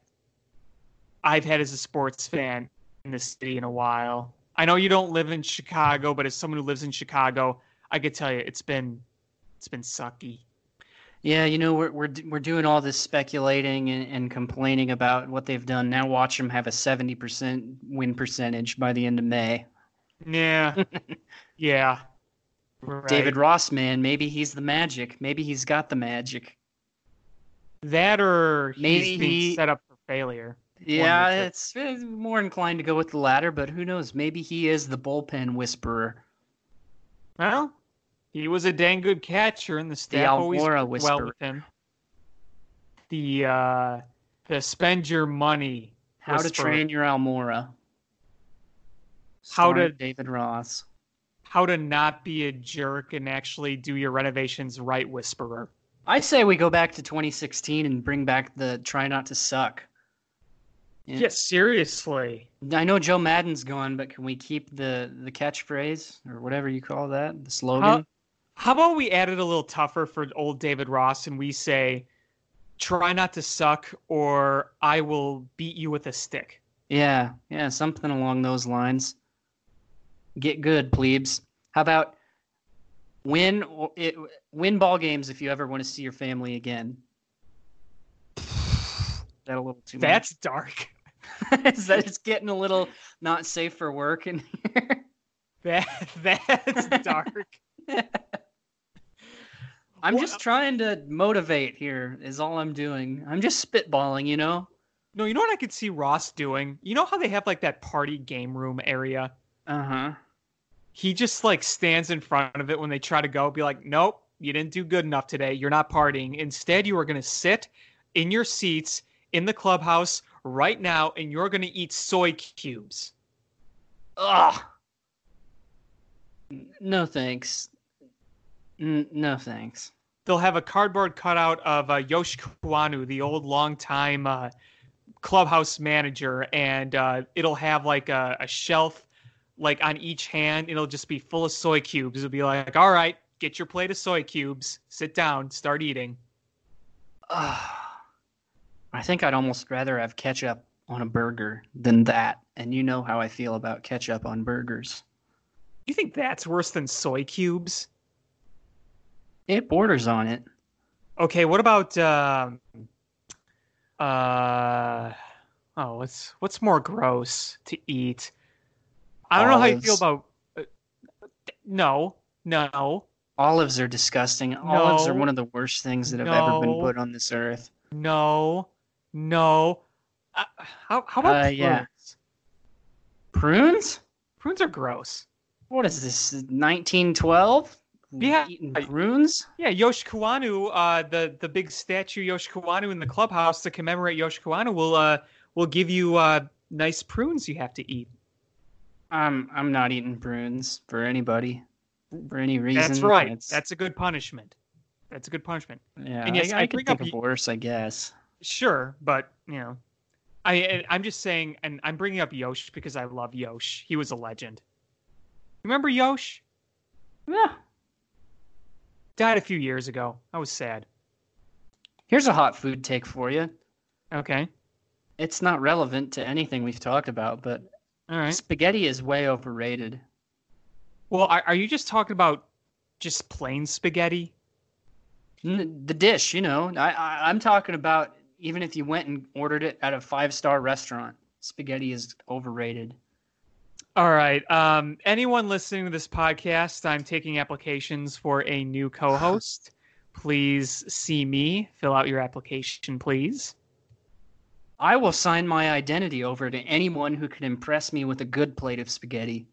I've had as a sports fan the city in a while. I know you don't live in Chicago, but as someone who lives in Chicago, I could tell you it's been it's been sucky. Yeah, you know, we're we're we're doing all this speculating and, and complaining about what they've done. Now watch them have a seventy percent win percentage by the end of May. Yeah. yeah. Right. David Ross, man, maybe he's the magic. Maybe he's got the magic. that or he's Maybe being he- set up for failure. Yeah, it's, it's more inclined to go with the latter, but who knows? Maybe he is the bullpen whisperer. Well, he was a dang good catcher, and the staff always Almora worked well with him. The uh, the spend your money. How to. Train Your Almora. How to- David Ross. How to not be a jerk and actually do your renovations right, whisperer. I say we go back to 2016 and bring back the try not to suck. Yeah. Yeah, seriously. I know Joe Maddon's gone, but can we keep the the catchphrase or whatever you call that, the slogan? How about we add it a little tougher for old David Ross and we say, try not to suck or I will beat you with a stick. Yeah, yeah, something along those lines. Get good, plebes. How about win it, win ball games if you ever want to see your family again? That a little too That's dark. Is that it's getting a little not safe for work in here? That that's dark. I'm Well, just trying to motivate here. Is all I'm doing. I'm just spitballing, you know. No, you know what I could see Ross doing? You know how they have like that party game room area? Uh huh. He just like stands in front of it when they try to go, be like, nope, you didn't do good enough today. You're not partying. Instead, you are going to sit in your seats in the clubhouse right now and you're going to eat soy cubes. Ugh. No thanks. N- no thanks. They'll have a cardboard cutout of uh, Yoshi Kawano, the old longtime uh, clubhouse manager, and uh, it'll have like a, a shelf like on each hand. It'll just be full of soy cubes. It'll be like, all right, get your plate of soy cubes, sit down, start eating. Ugh. I think I'd almost rather have ketchup on a burger than that. And you know how I feel about ketchup on burgers. You think that's worse than soy cubes? It borders on it. Okay, what about um, uh oh, what's what's more gross to eat? I don't know how you feel about uh, no, no, Olives are disgusting. Olives are one of the worst things that have ever been put on this earth. no, no. Uh, how how about Uh, prunes? yeah. Prunes? Prunes are gross. What is this? 1912? Yeah. Eating prunes? Yeah, Yoshi Kawano, uh, the the big statue Yoshi Kawano in the clubhouse to commemorate Yoshi Kawano will uh will give you uh nice prunes you have to eat. I'm I'm not eating prunes for anybody, for any reason. That's right. It's- That's a good punishment. That's a good punishment. yeah. and yes, I, I I could think up of worse, I guess. Sure, but you know, I I'm just saying, and I'm bringing up Yosh because I love Yosh. He was a legend. Remember Yosh? Yeah. Died a few years ago. I was sad. Here's a hot food take for you. Okay, It's not relevant to anything we've talked about, but all right. spaghetti is way overrated. Well, are, are you just talking about just plain spaghetti? N- The dish, you know, I, I I'm talking about even if you went and ordered it at a five star restaurant, spaghetti is overrated. All right. Um, anyone listening to this podcast, I'm taking applications for a new co-host. Please see me. Fill out your application, please. I will sign my identity over to anyone who can impress me with a good plate of spaghetti.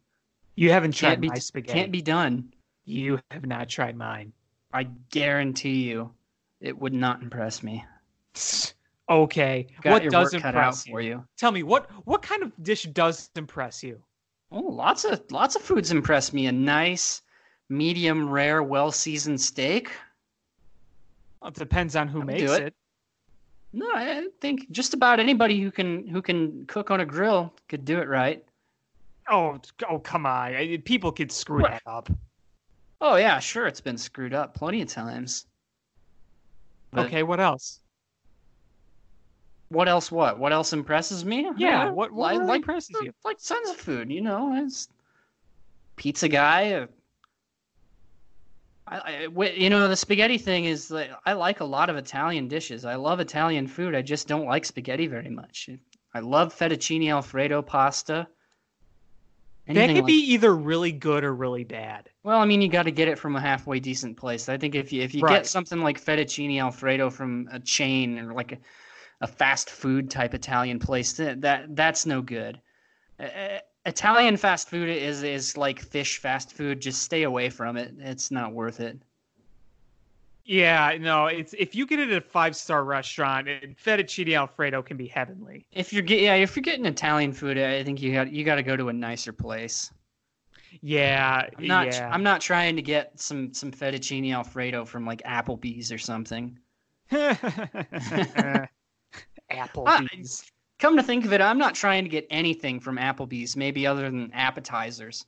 You haven't tried Can't be my spaghetti. can't be done. You have not tried mine. I guarantee you, it would not impress me. Okay. What does work cut out impress for you? you. Tell me what what kind of dish does impress you? Oh, lots of lots of foods impress me. A nice, medium rare, well seasoned steak. Well, it depends on who I'll makes it. it. No, I think just about anybody who can who can cook on a grill could do it right. Oh, oh, come on! I- People could screw What? that up. Oh yeah, sure, it's been screwed up plenty of times. But Okay, what else? What else? What? What else impresses me? Yeah, Uh, what- what really like, impresses you? Like tons of food, you know. It's pizza guy. Uh, I, I, you know, the spaghetti thing is like I like a lot of Italian dishes. I love Italian food. I just don't like spaghetti very much. I love fettuccine alfredo pasta. That could like- be either really good or really bad. Well, I mean, you got to get it from a halfway decent place. I think if you if you Right. get something like fettuccine alfredo from a chain or like a, a fast food type Italian place, that, that that's no good. Uh, uh, Italian fast food is is like fish fast food. Just stay away from it. It's not worth it. Yeah, no, it's if you get it at a five star restaurant, it, fettuccine alfredo can be heavenly. If you're get yeah, if you're getting Italian food, I think you got you got to go to a nicer place. Yeah, I'm not yeah. I'm not trying to get some some fettuccine alfredo from like Applebee's or something. Applebee's. Come to think of it, I'm not trying to get anything from Applebee's, maybe other than appetizers.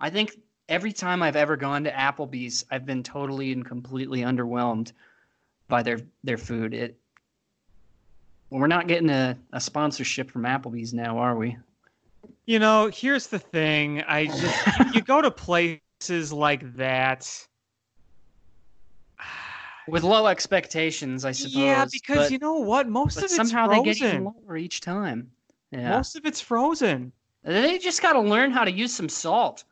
I think every time I've ever gone to Applebee's, I've been totally and completely underwhelmed by their their food. It well, we're not getting a, a sponsorship from Applebee's now, are we? You know, here's the thing. I just you, you go to places like that. With low expectations, I suppose. yeah, because but, you know what? Most of it's frozen. somehow frozen. they get even lower each time. Yeah, Most of it's frozen. they just got to learn how to use some salt.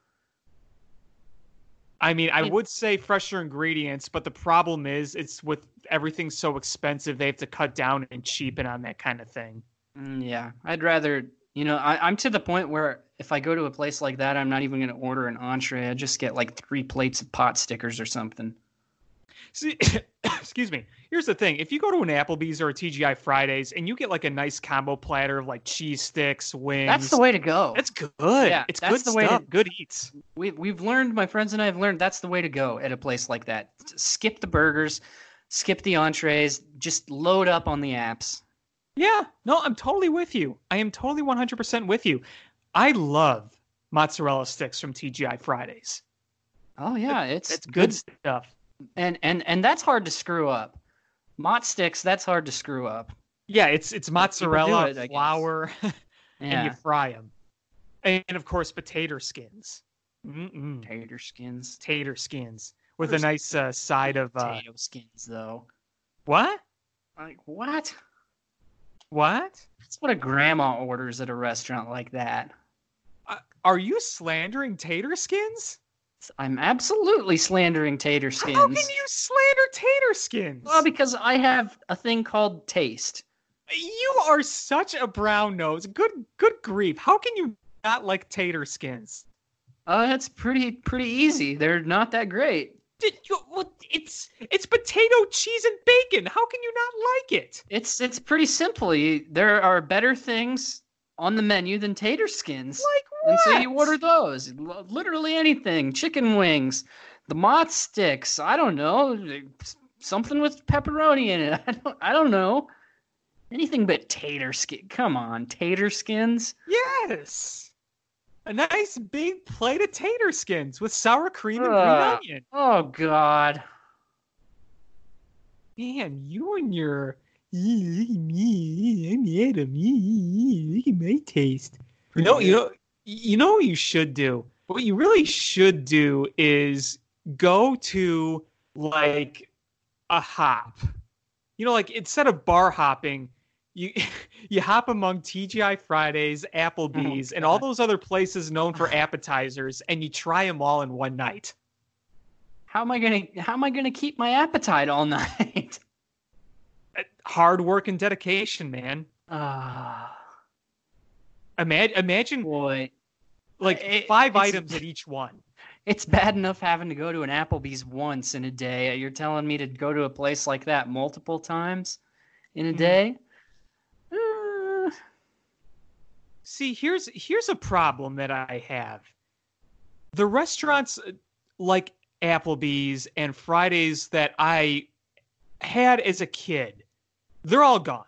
I mean, I would say fresher ingredients, but the problem is it's with everything so expensive, they have to cut down and cheapen on that kind of thing. Mm, yeah, I'd rather, you know, I, I'm to the point where if I go to a place like that, I'm not even going to order an entree. I just get like three plates of pot stickers or something. See, excuse me. Here's the thing: if you go to an Applebee's or a TGI Fridays and you get like a nice combo platter of like cheese sticks, wings, That's the way to go. That's good. Yeah, it's good the way to- stuff. Good eats. we, we've learned, my friends and I have learned that's the way to go at a place like that. Skip the burgers, skip the entrees, just load up on the apps. Yeah, no, I'm totally with you. I am totally 100% with you. I love mozzarella sticks from TGI Fridays. Oh yeah, it's It's good stuff. And and and that's hard to screw up. Mott sticks, that's hard to screw up. Yeah, it's it's But people do mozzarella, it, flour, and Yeah, you fry them, and of course potato skins. Mm-mm. tater skins. Tater skins with a nice uh, side of uh, Potato skins, though. what? Like what? What? That's what a grandma orders at a restaurant like that. Uh, are you slandering tater skins? I'm absolutely slandering tater skins. How can you slander tater skins? Well, because I have a thing called taste. you are such a brown nose. Good, good grief! How can you not like tater skins? Uh, it's pretty pretty easy. They're not that great. Did you, well, it's it's potato, cheese, and bacon. How can you not like it? It's it's pretty simple. You, there are better things on the menu than tater skins. Like And so you order those. Literally anything. Chicken wings, the mott sticks. I don't know. Something with pepperoni in it. I don't. I don't know. Anything but tater skin. Come on, tater skins. Yes. A nice big plate of tater skins with sour cream and Ugh. green onion. Oh God. Man, you and your look at me, I'm Adam. Look at my taste. You know, you know, you know what you should do. What you really should do is go to like a hop. You know, like instead of bar hopping, you you hop among TGI Fridays, Applebee's, and all those other places known for appetizers, and you try them all in one night. How am I gonna? How am I gonna keep my appetite all night? Hard work and dedication, man. Ah, Imagine, imagine boy. like It- five items at each one. It's bad enough having to go to an Applebee's once in a day. You're telling me to go to a place like that multiple times in a Mhm. day? Uh, See, here's here's a problem that I have. The restaurants like Applebee's and Fridays that I had as a kid, they're all gone.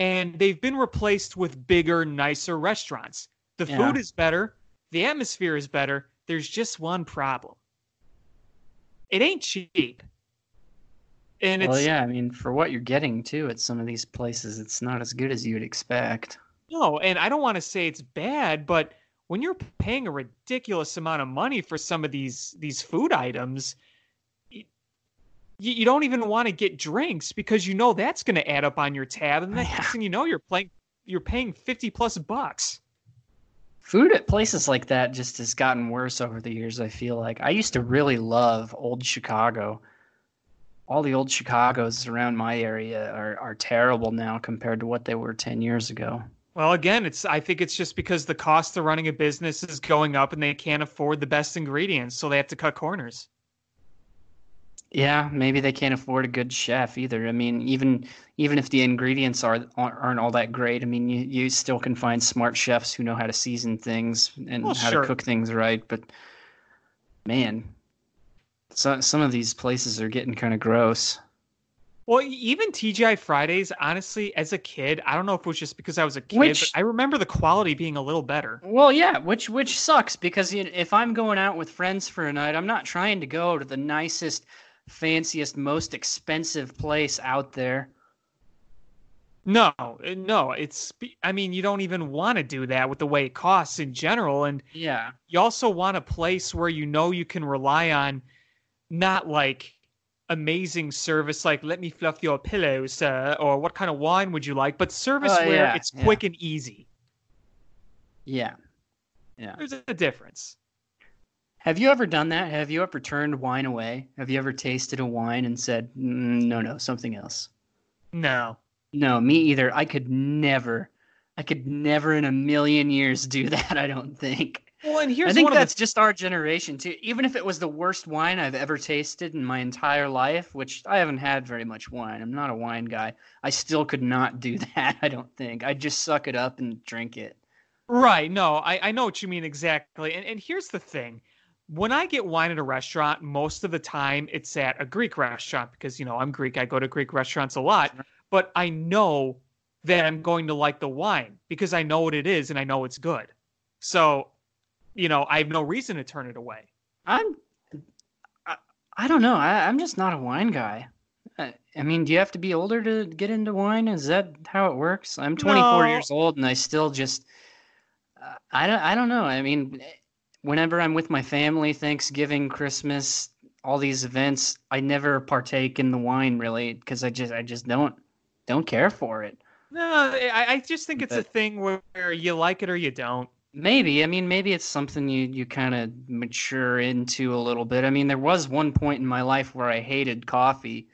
And they've been replaced with bigger, nicer restaurants. The Yeah. food is better, the atmosphere is better. There's just one problem. It ain't cheap. And well, yeah, I mean, for what you're getting too at some of these places, it's not as good as you'd expect. no, and I don't want to say it's bad, but when you're paying a ridiculous amount of money for some of these these food items, you, you don't even want to get drinks because you know that's going to add up on your tab, and the Yeah. next thing you know, you're playing you're paying fifty plus bucks. Food at places like that just has gotten worse over the years, I feel like. I used to really love old Chicago. All the old Chicagos around my area are, are terrible now compared to what they were 10 years ago. Well, again, it's I think it's just because the cost of running a business is going up and they can't afford the best ingredients, so they have to cut corners. Yeah, maybe they can't afford a good chef either. I mean, even even if the ingredients are aren't all that great, I mean, you, you still can find smart chefs who know how to season things and Well, how sure. to cook things right. But man, so, some of these places are getting kind of gross. Well, even TGI Fridays, honestly, as a kid, I don't know if it was just because I was a kid, Which- but I remember the quality being a little better. Well, yeah, which which sucks because if I'm going out with friends for a night, I'm not trying to go to the nicest, fanciest, most expensive place out there. No, uh, no, it's I mean, you don't even want to do that with the way it costs in general and Yeah. you also want a place where you know you can rely on not like amazing service like let me fluff your pillows uh, or what kind of wine would you like but service Oh, where yeah, it's yeah. quick and easy Yeah. Yeah. there's a difference Have you ever done that? Have you ever turned wine away? Have you ever tasted a wine and said, mm, "No, no, something else"? no No, me either. I could never. I could never in a million years do that, I don't think. well and here's I think that's of just our generation too. Even if it was the worst wine I've ever tasted in my entire life, which I haven't had very much wine. I'm not a wine guy. I still could not do that, I don't think. I'd just suck it up and drink it. right no I, I know what you mean exactly and, and here's the thing when i get wine at a restaurant most of the time it's at a greek restaurant because you know i'm greek i go to greek restaurants a lot but I know that I'm going to like the wine because I know what it is and I know it's good. So, you know, I have no reason to turn it away. I'm I, I don't know. I, I'm just not a wine guy. I, I mean, do you have to be older to get into wine? Is that how it works? I'm 24 No. years old and I still just uh, I don't I don't know. I mean, whenever I'm with my family, Thanksgiving, Christmas, all these events, I never partake in the wine really because I just I just don't don't care for it. No, I, I just think it's a thing where you like it or you don't. Maybe. I mean, maybe it's something you, you kind of mature into a little bit. I mean, there was one point in my life where I hated coffee,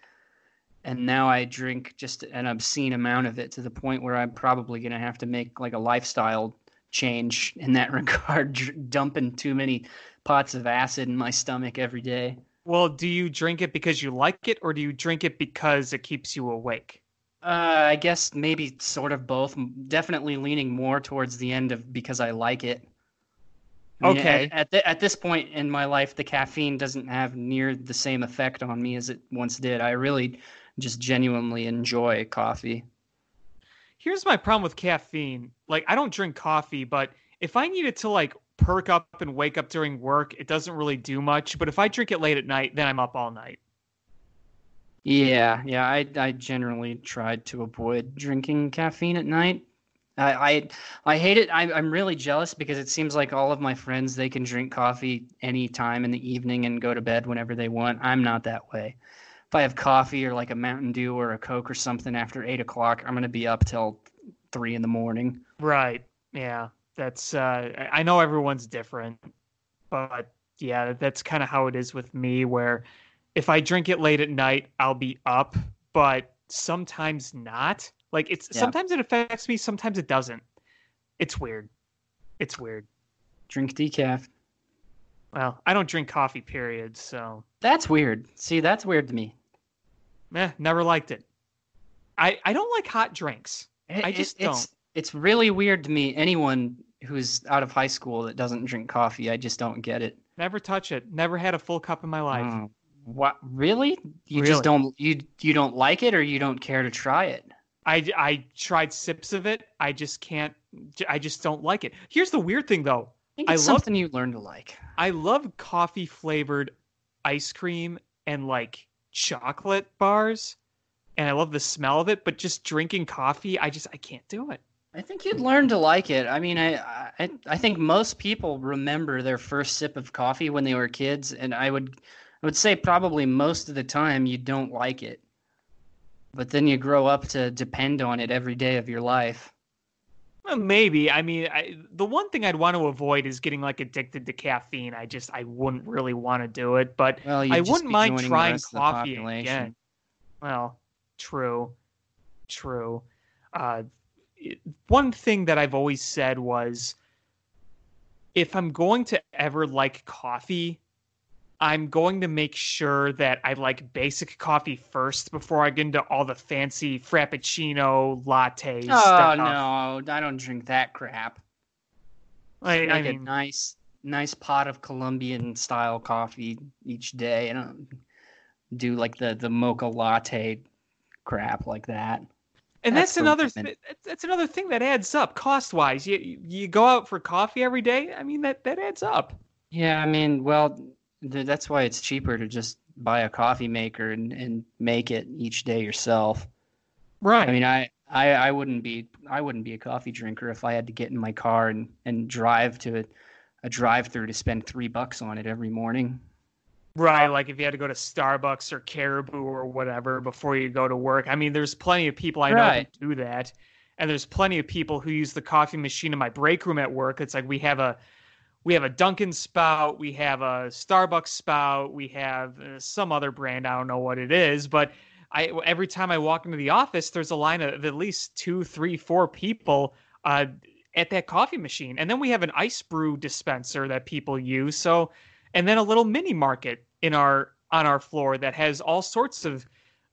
and now I drink just an obscene amount of it to the point where I'm probably going to have to make like a lifestyle change in that regard, dumping too many pots of acid in my stomach every day. Well, do you drink it because you like it or do you drink it because it keeps you awake? Uh, I guess maybe sort of both. Definitely leaning more towards the end of because I like it. I mean, Okay. At at, at this point in my life, the caffeine doesn't have near the same effect on me as it once did. I really just genuinely enjoy coffee. Here's my problem with caffeine. Like, I don't drink coffee, but if I needed to like perk up and wake up during work, it doesn't really do much. But if I drink it late at night, then I'm up all night. Yeah, yeah. I I generally tried to avoid drinking caffeine at night. I I, I hate it. I, I'm really jealous because it seems like all of my friends they can drink coffee any time in the evening and go to bed whenever they want. I'm not that way. If I have coffee or like a Mountain Dew or a Coke or something after eight o'clock, I'm gonna be up till three in the morning. Right. Yeah. That's uh I know everyone's different, but yeah, that's kind of how it is with me where if I drink it late at night, I'll be up, but sometimes not. Like it's Yeah. sometimes it affects me, sometimes it doesn't. It's weird. It's weird. Drink decaf. Well, I don't drink coffee period, so That's weird. See, that's weird to me. eh, never liked it. I I don't like hot drinks. It- I it- just it's, It's really weird to me. Anyone who's out of high school that doesn't drink coffee, I just don't get it. Never touch it. Never had a full cup in my life. Oh, what? Really? You Really. just don't you you don't like it, or you don't care to try it? I, I tried sips of it. I just can't. I just don't like it. Here's the weird thing, though. I think it's I love- something you learn to like. I love coffee flavored ice cream and like chocolate bars, and I love the smell of it. But just drinking coffee, I just I can't do it. I think you'd learn to like it. I mean, I, I I think most people remember their first sip of coffee when they were kids, and I would I would say probably most of the time you don't like it, but then you grow up to depend on it every day of your life. Well, maybe. I mean, I, the one thing I'd want to avoid is getting like addicted to caffeine. I just I wouldn't really want to do it. But Well, I wouldn't mind trying rest of the coffee again. Well, true, true. Uh, it- one thing that I've always said was, if I'm going to ever like coffee, I'm going to make sure that I like basic coffee first before I get into all the fancy frappuccino latte Oh stuff. no, I don't drink that crap. I, Make I a mean, nice nice pot of Colombian style coffee each day. I don't do like the the mocha latte crap like that. And That's that's, another th- that's- another thing that adds up cost wise. You you- go out for coffee every day. I mean that that adds up. Yeah, I mean, well, that's why it's cheaper to just buy a coffee maker and, and make it each day yourself. Right. I mean, I, I I wouldn't be I wouldn't be a coffee drinker if I had to get in my car and, and drive to a, a drive through to spend three bucks on it every morning. right. Like if you had to go to Starbucks or Caribou or whatever before you go to work. I mean, there's plenty of people I know Right. who do that, and there's plenty of people who use the coffee machine in my break room at work. It's like we have a we have a Dunkin' spout, we have a Starbucks spout, we have uh, some other brand. I don't know what it is, but I every time I walk into the office, there's a line of at least two, three, four people uh, at that coffee machine, and then we have an ice brew dispenser that people use. So, and then a little mini market in our on our floor that has all sorts of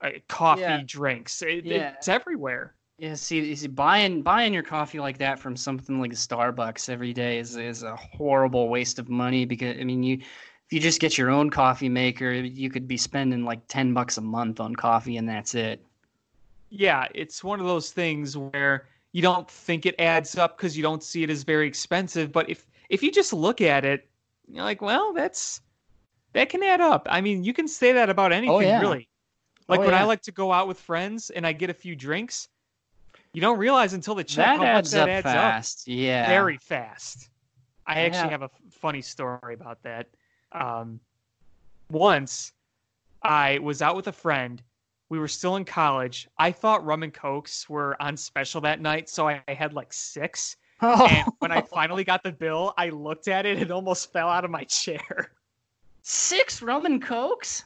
uh, coffee Yeah. drinks. It, Yeah. It's everywhere. Yeah, see, see, buying buying your coffee like that from something like Starbucks every day is is a horrible waste of money because I mean you if you just get your own coffee maker, you could be spending like ten bucks a month on coffee and that's it. Yeah, it's one of those things where you don't think it adds up because you don't see it as very expensive. But if if you just look at it, you're like, well, that's that can add up. I mean, you can say that about oh, anything, yeah. really. Oh, like Oh, when I like to go out with friends and I get a few drinks, you don't realize until the check that how much adds that up adds fast. up Yeah. very fast. I actually have a funny story about that. Um, once I was out with a friend. We were still in college. I thought rum and cokes were on special that night, so I I had like six. Oh, And when I finally got the bill, I looked at it and almost fell out of my chair. six rum and cokes.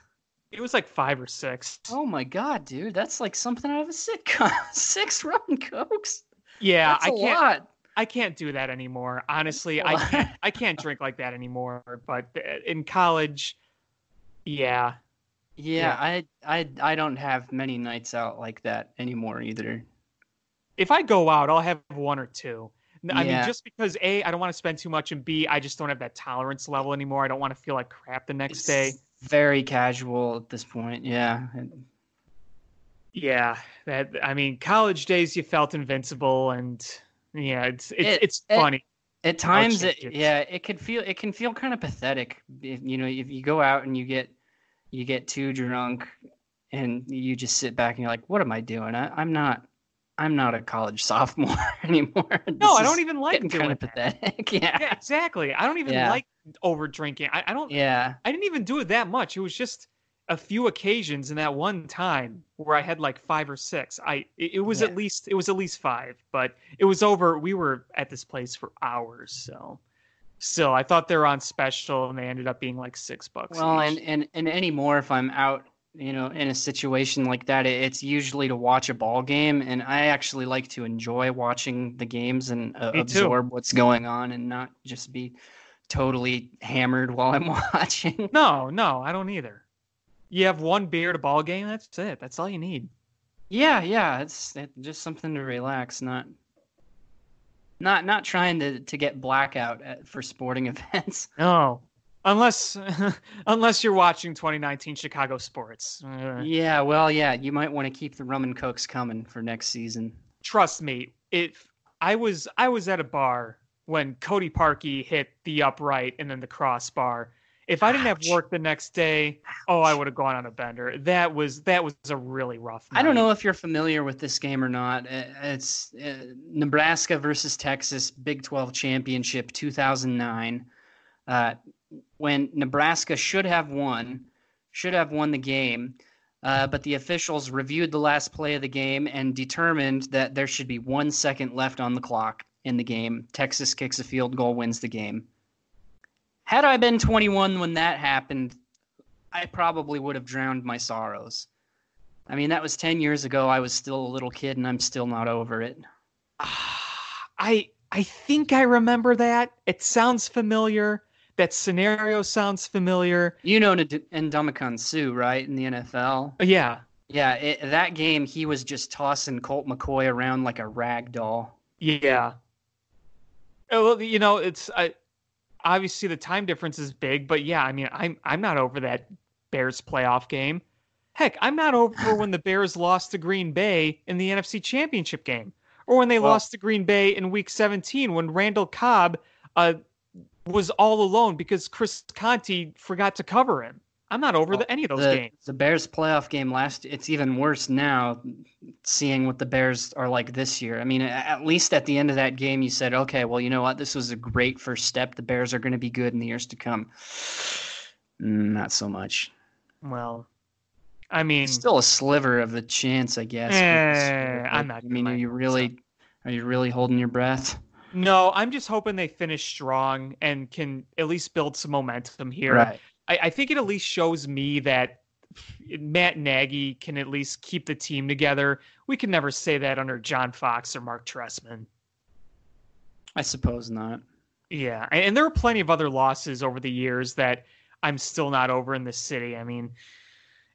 It was like five or six. Oh my god, dude, that's like something out of a sitcom. six rum cokes. yeah, that's I can't. lot. I can't do that anymore. Honestly, I can't. I can't drink like that anymore. But uh, in college, yeah, Yeah, I I I don't have many nights out like that anymore either. if I go out, I'll have one or two. I mean, just because a, I don't want to spend too much, and b, I just don't have that tolerance level anymore. I don't want to feel like crap the next day. Very casual at this point. Yeah. Yeah, that. I mean, college days you felt invincible, and yeah, it's it's It- it's it- funny. At times, it, yeah, it could feel it can feel kind of pathetic. If, you know, if you go out and you get you get too drunk, and you just sit back and you're like, "What am I doing? I, I'm not, I'm not a college sophomore anymore." no, I don't even like doing kind of that. pathetic. yeah. Yeah, exactly. I don't even Yeah. like over drinking. I, I don't. Yeah. I didn't even do it that much. It was just a few occasions in that one time where I had like five or six. I it, it was Yeah. at least it was at least five, but it was over. We were at this place for hours, so still, I thought they were on special, and they ended up being like six bucks. Well, and, each. and and anymore, if I'm out, you know, in a situation like that, it- it's usually to watch a ball game, and I actually like to enjoy watching the games and uh, absorb what's going on, and not just be totally hammered while I'm watching. no, no, I don't either. You have one beer at a ball game. That's it. That's all you need. yeah, yeah, it's it, just something to relax, not not not trying to to get blackout at, for sporting events. No. unless unless you're watching 2019 Chicago sports. Uh, Yeah, well, yeah, you might want to keep the rum and cokes coming for next season. trust me, if I was I was at a bar when Cody Parkey hit the upright and then the crossbar. If I didn't have work the next day, oh, I would have gone on a bender. That was that was a really rough. I don't know if you're familiar with this game or not. Uh, It's uh, Nebraska versus Texas Big 12 Championship 2009. Uh, when Nebraska should have won, should have won the game, uh, but the officials reviewed the last play of the game and determined that there should be one second left on the clock in the game. Texas kicks a field goal, wins the game. Had I been 21 when that happened, I probably would have drowned my sorrows. I mean, that was 10 years ago. I was still a little kid and I'm still not over it. Ah, I I think I remember that. It sounds familiar. That scenario sounds familiar. You know Ndamukong Suh, right, in the NFL? Uh, yeah, Yeah, it, that game, he was just tossing Colt McCoy around like a rag doll. yeah. Oh, Well, you know, it's I, obviously the time difference is big, but yeah, I mean, I'm I'm not over that Bears playoff game. Heck, I'm not over when the Bears lost to Green Bay in the NFC Championship game, or when they Well- lost to Green Bay in Week 17 when Randall Cobb uh, was all alone because Chris Conte forgot to cover him. I'm not over Well, the, any of those the, games. the Bears playoff game last, it's even worse now, seeing what the Bears are like this year. I mean, at least at the end of that game, you said, okay, well, you know what? This was a great first step. The Bears are going to be good in the years to come. Mm, Not so much. Well, I mean, Still a sliver of the chance, I guess. but Eh, still, I'm not I mean, are you lie, really, are you really holding your breath? no, I'm just hoping they finish strong and can at least build some momentum here. Right. I, I think it at least shows me that Matt Nagy can at least keep the team together. We can never say that under John Fox or Marc Trestman. I suppose not. Yeah, and, there are plenty of other losses over the years that I'm still not over in this city. I mean,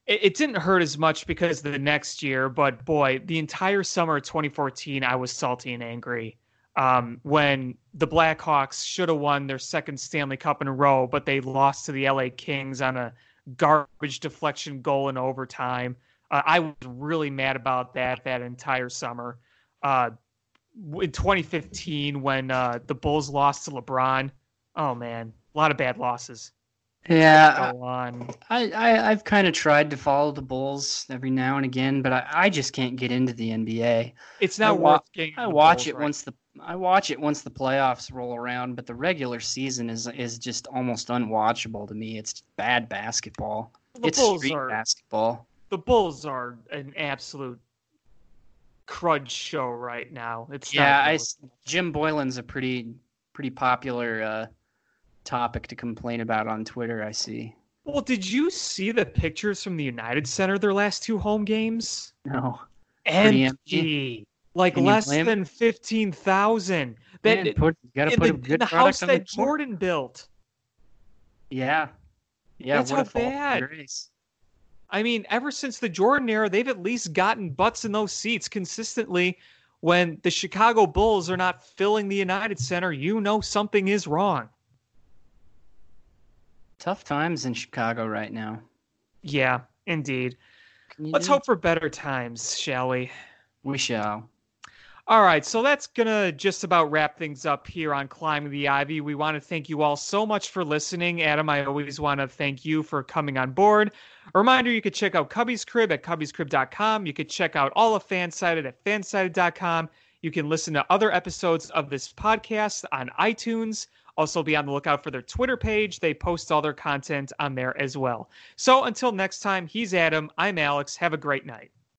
it, it didn't hurt as much because the next year, but boy, the entire summer of 2014, I was salty and angry um, when the Blackhawks should have won their second Stanley Cup in a row, but they lost to the LA Kings on a garbage deflection goal in overtime. Uh, I was really mad about that that entire summer. Uh, in 2015 when uh, the Bulls lost to LeBron. Oh man, a lot of bad losses. Yeah, Go on. I, I I've kind of tried to follow the Bulls every now and again, but I, I just can't get into the NBA. It's I not wa- worth getting. I watch Bulls it right once the I watch it once the playoffs roll around, but the regular season is is just almost unwatchable to me. It's bad basketball. The it's Bulls street are basketball. the Bulls are an absolute crud show right now. It's Yeah, I Jim Boylen's a pretty pretty popular uh, topic to complain about on Twitter. I see. Well, did you see the pictures from the United Center their last two home games? No, Empty. empty. Like Can less than fifteen thousand. That put, you got to in put the, a in the house on the that board. Jordan built. Yeah, yeah. That's how a fall from bad. I mean, ever since the Jordan era, they've at least gotten butts in those seats consistently. When the Chicago Bulls are not filling the United Center, you know something is wrong. Tough times in Chicago right now. Yeah, indeed. Let's do- hope for better times, shall we? we shall. All right, so that's going to just about wrap things up here on Climbing the Ivy. We want to thank you all so much for listening. Adam, I always want to thank you for coming on board. A reminder you could check out Cubby's Crib at cubby'scrib.com. You could check out all of Fansided at fansided.com. You can listen to other episodes of this podcast on iTunes. Also, be on the lookout for their Twitter page. They post all their content on there as well. So until next time, he's Adam. I'm Alex. Have a great night.